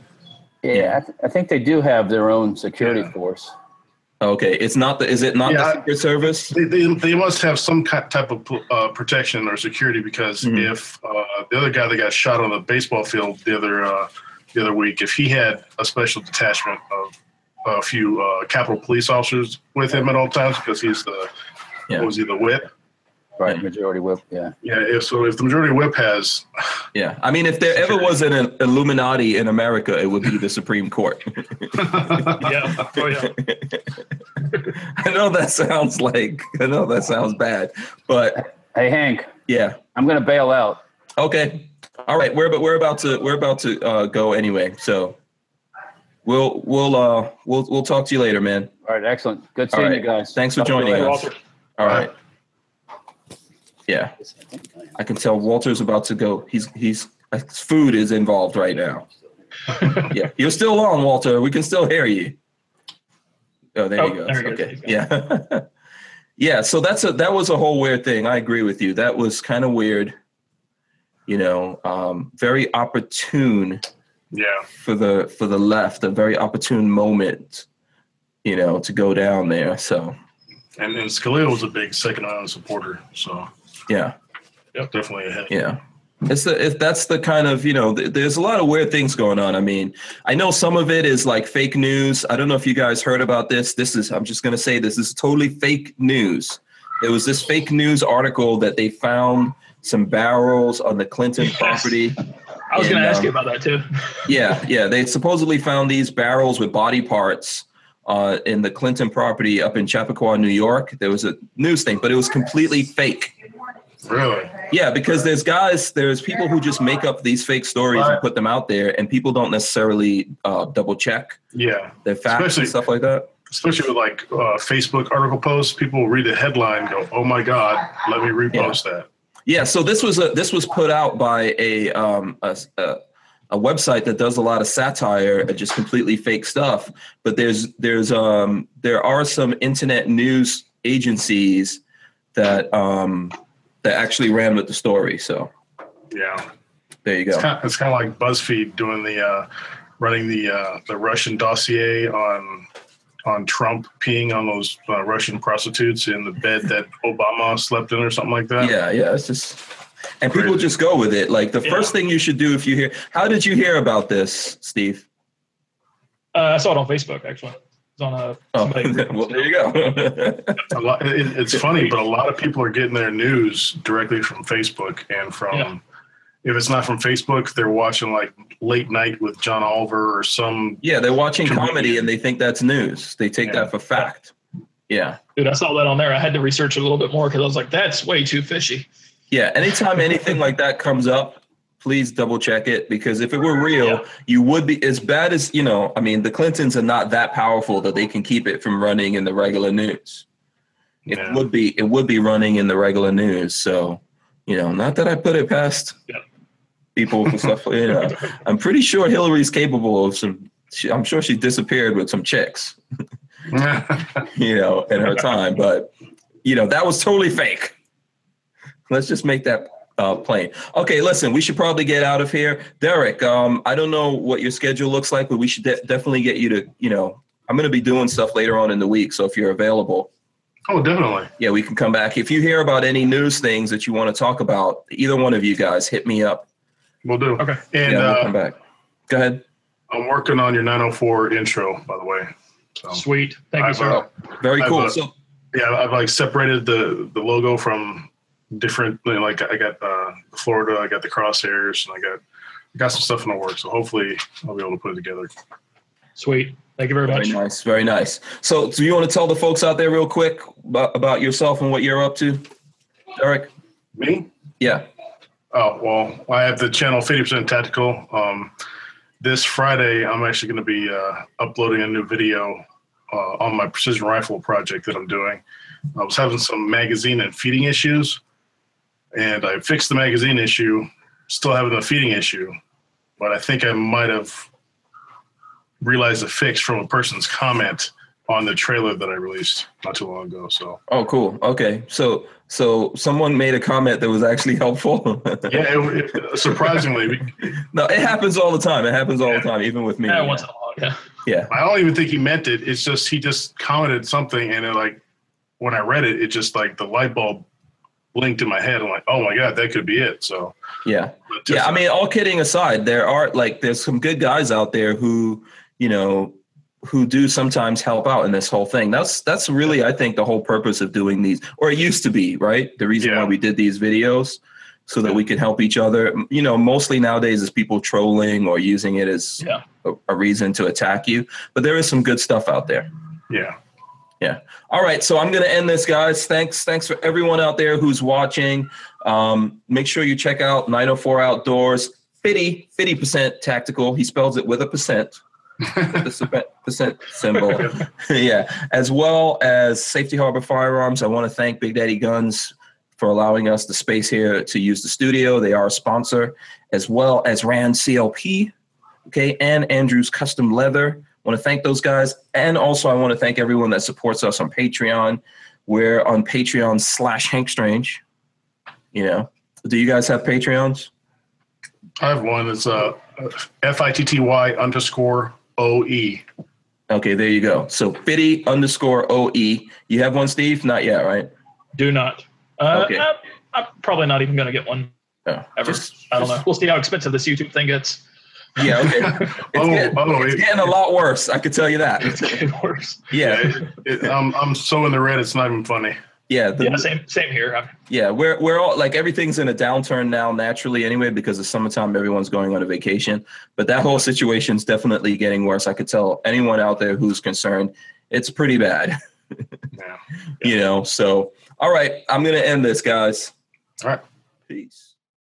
Yeah, I, th- I think they do have their own security Yeah. force. Okay, it's not the. Is it not Yeah, the I- Secret Service? They, they, they must have some ki- type of uh, protection or security because Mhm. if uh, the other guy that got shot on the baseball field the other uh, the other week, if he had a special detachment of a few uh, Capitol police officers with him at all times because he's the Yeah. what was he the whip? Right, majority whip. Yeah. Yeah. If so, if the majority whip has, Yeah, I mean, if there ever was an Illuminati in America, it would be the Supreme Court. Yeah. Oh yeah. I know that sounds like I know that sounds bad, but Hey, Hank, yeah. I'm going to bail out. Okay. All right. We're but we're about to we're about to uh, go anyway. So we'll we'll uh we'll we'll talk to you later, man. All right, excellent. Good seeing right. you guys. Thanks for Talk joining us. Walter. All right. Yeah, I can tell Walter's about to go. He's he's his food is involved right now. Yeah, you're still on, Walter. We can still hear you. Oh, there Oh, you go. there he goes. Okay. Yeah. yeah. So that's a that was a whole weird thing. I agree with you. That was kind of weird. You know, um, very opportune yeah, for the for the left. A very opportune moment. You know, to go down there. So and and Scalia was a big Second Amendment supporter, so yeah. definitely a hit. Yeah. It's the if that's the kind of you know th- there's a lot of weird things going on. I mean, I know some of it is like fake news. I don't know if you guys heard about this. This is I'm just gonna say this is totally fake news. There was this fake news article that they found some barrels on the Clinton Yes. property. I was going to ask um, you about that too. Yeah, yeah. They supposedly found these barrels with body parts uh, in the Clinton property up in Chappaqua, New York. There was a news thing, but it was completely fake. Really? Yeah, because there's guys, there's people who just make up these fake stories and put them out there, and people don't necessarily uh, double check Yeah. their facts Especially- and stuff like that. Especially with like uh, Facebook article posts, people read the headline, and go, "Oh my God, let me repost that." Yeah, so this was a this was put out by a um a, a, a website that does a lot of satire and just completely fake stuff. But there's there's um there are some internet news agencies that um that actually ran with the story. So Yeah. there you go. It's kind, of, it's kind of like BuzzFeed doing the uh, running the uh, the Russian dossier on on Trump peeing on those uh, Russian prostitutes in the bed that Obama slept in or something like that. Yeah, yeah. It's just and people just go with it. Like the Yeah. first thing you should do if you hear how did you hear about this, Steve? Uh, I saw it on Facebook actually. It's on a Oh, well, there you go. A lot, it, it's funny, but a lot of people are getting their news directly from Facebook and from. Yeah. If it's not from Facebook, they're watching like late night with John Oliver or some. yeah, they're watching Comedian. comedy and they think that's news. They take Yeah. that for fact. Yeah. Dude, I saw that on there. I had to research a little bit more because I was like, that's way too fishy. Yeah. Anytime anything like that comes up, please double check it because if it were real, Yeah. you would be as bad as, you know, I mean, the Clintons are not that powerful that they can keep it from running in the regular news. It Yeah. would be it would be running in the regular news. So, you know, not that I put it past Yeah. People for stuff. You know, I'm pretty sure Hillary's capable of some. She, I'm sure she disappeared with some chicks, you know, in her time. But you know, that was totally fake. Let's just make that uh, plain. Okay, listen, we should probably get out of here, Derek. Um, I don't know what your schedule looks like, but we should de- definitely get you to. You know, I'm going to be doing stuff later on in the week, so if you're available oh, definitely. yeah, we can come back. If you hear about any news things that you want to talk about, either one of you guys, hit me up. We'll do. Okay. And yeah, we'll uh, come back. Go ahead. I'm working on your 904 intro, by the way. So Sweet. Thank you, I've, sir. uh, Very I've, cool. uh, So, yeah, I've like separated the the logo from different. you know, Like I got uh, Florida, I got the crosshairs, and I got I got some stuff in the works. So hopefully I'll be able to put it together. Sweet. Thank you very Very much. nice, very nice. So, do you want to tell the folks out there real quick about, about yourself and what you're up to, Derek? Me? Yeah. Oh well, I have the channel Fifty Percent Tactical. Um, this Friday, I'm actually going to be uh, uploading a new video uh, on my precision rifle project that I'm doing. I was having some magazine and feeding issues, and I fixed the magazine issue. Still having the feeding issue, but I think I might have realized the fix from a person's comment on the trailer that I released not too long ago. So Oh, cool. Okay. So, so someone made a comment that was actually helpful. yeah, it, it, surprisingly, no, it happens all the time. It happens all the time, even with me. Yeah, once in a while. Yeah. Yeah. I don't even think he meant it. It's just he just commented something, and it like when I read it, it just like the light bulb blinked in my head. I'm like, oh my god, that could be it. So Yeah. but just- Yeah. I mean, all kidding aside, there are like there's some good guys out there who, you know, who do sometimes help out in this whole thing. That's that's really, I think, the whole purpose of doing these, or it used to be, right? The reason why we did these videos. So that we can help each other. You know, mostly nowadays is people trolling or using it as Yeah. a, a reason to attack you. But there is some good stuff out there. yeah, Yeah. All right, so I'm going to end this, guys. Thanks, thanks for everyone out there who's watching. Um, make sure you check out 904 Outdoors. 50 percent tactical. He spells it with a percent. percent symbol. yeah, as well as Safety Harbor Firearms. I want to thank Big Daddy Guns for allowing us the space here to use the studio. They are a sponsor, as well as Rand CLP, okay, and Andrews Custom Leather. I want to thank those guys, and also I want to thank everyone that supports us on Patreon. We're on Patreon slash Hank Strange. You know, do you guys have Patreons? I have one. It's uh, F I T T Y underscore O E. Okay, there you go. So Fitty underscore OE. You have one, Steve? Not yet, right? Do not. Uh, Okay. I'm, I'm probably not even going to get one No. ever. Just- I don't know. We'll see how expensive this YouTube thing gets. Yeah, okay. It's, Oh, getting, oh, it's it- getting a lot worse. I could tell you that. It's getting worse. Yeah, it, it, I'm I'm so in the red. It's not even funny. Yeah, the- Yeah, same same here. Yeah. We're we're all like everything's in a downturn now naturally anyway because it's summertime. Everyone's going on a vacation, but that whole situation's definitely getting worse. I could tell anyone out there who's concerned, it's pretty bad. Yeah. You know. So, all right, I'm gonna end this, guys. All right. Peace.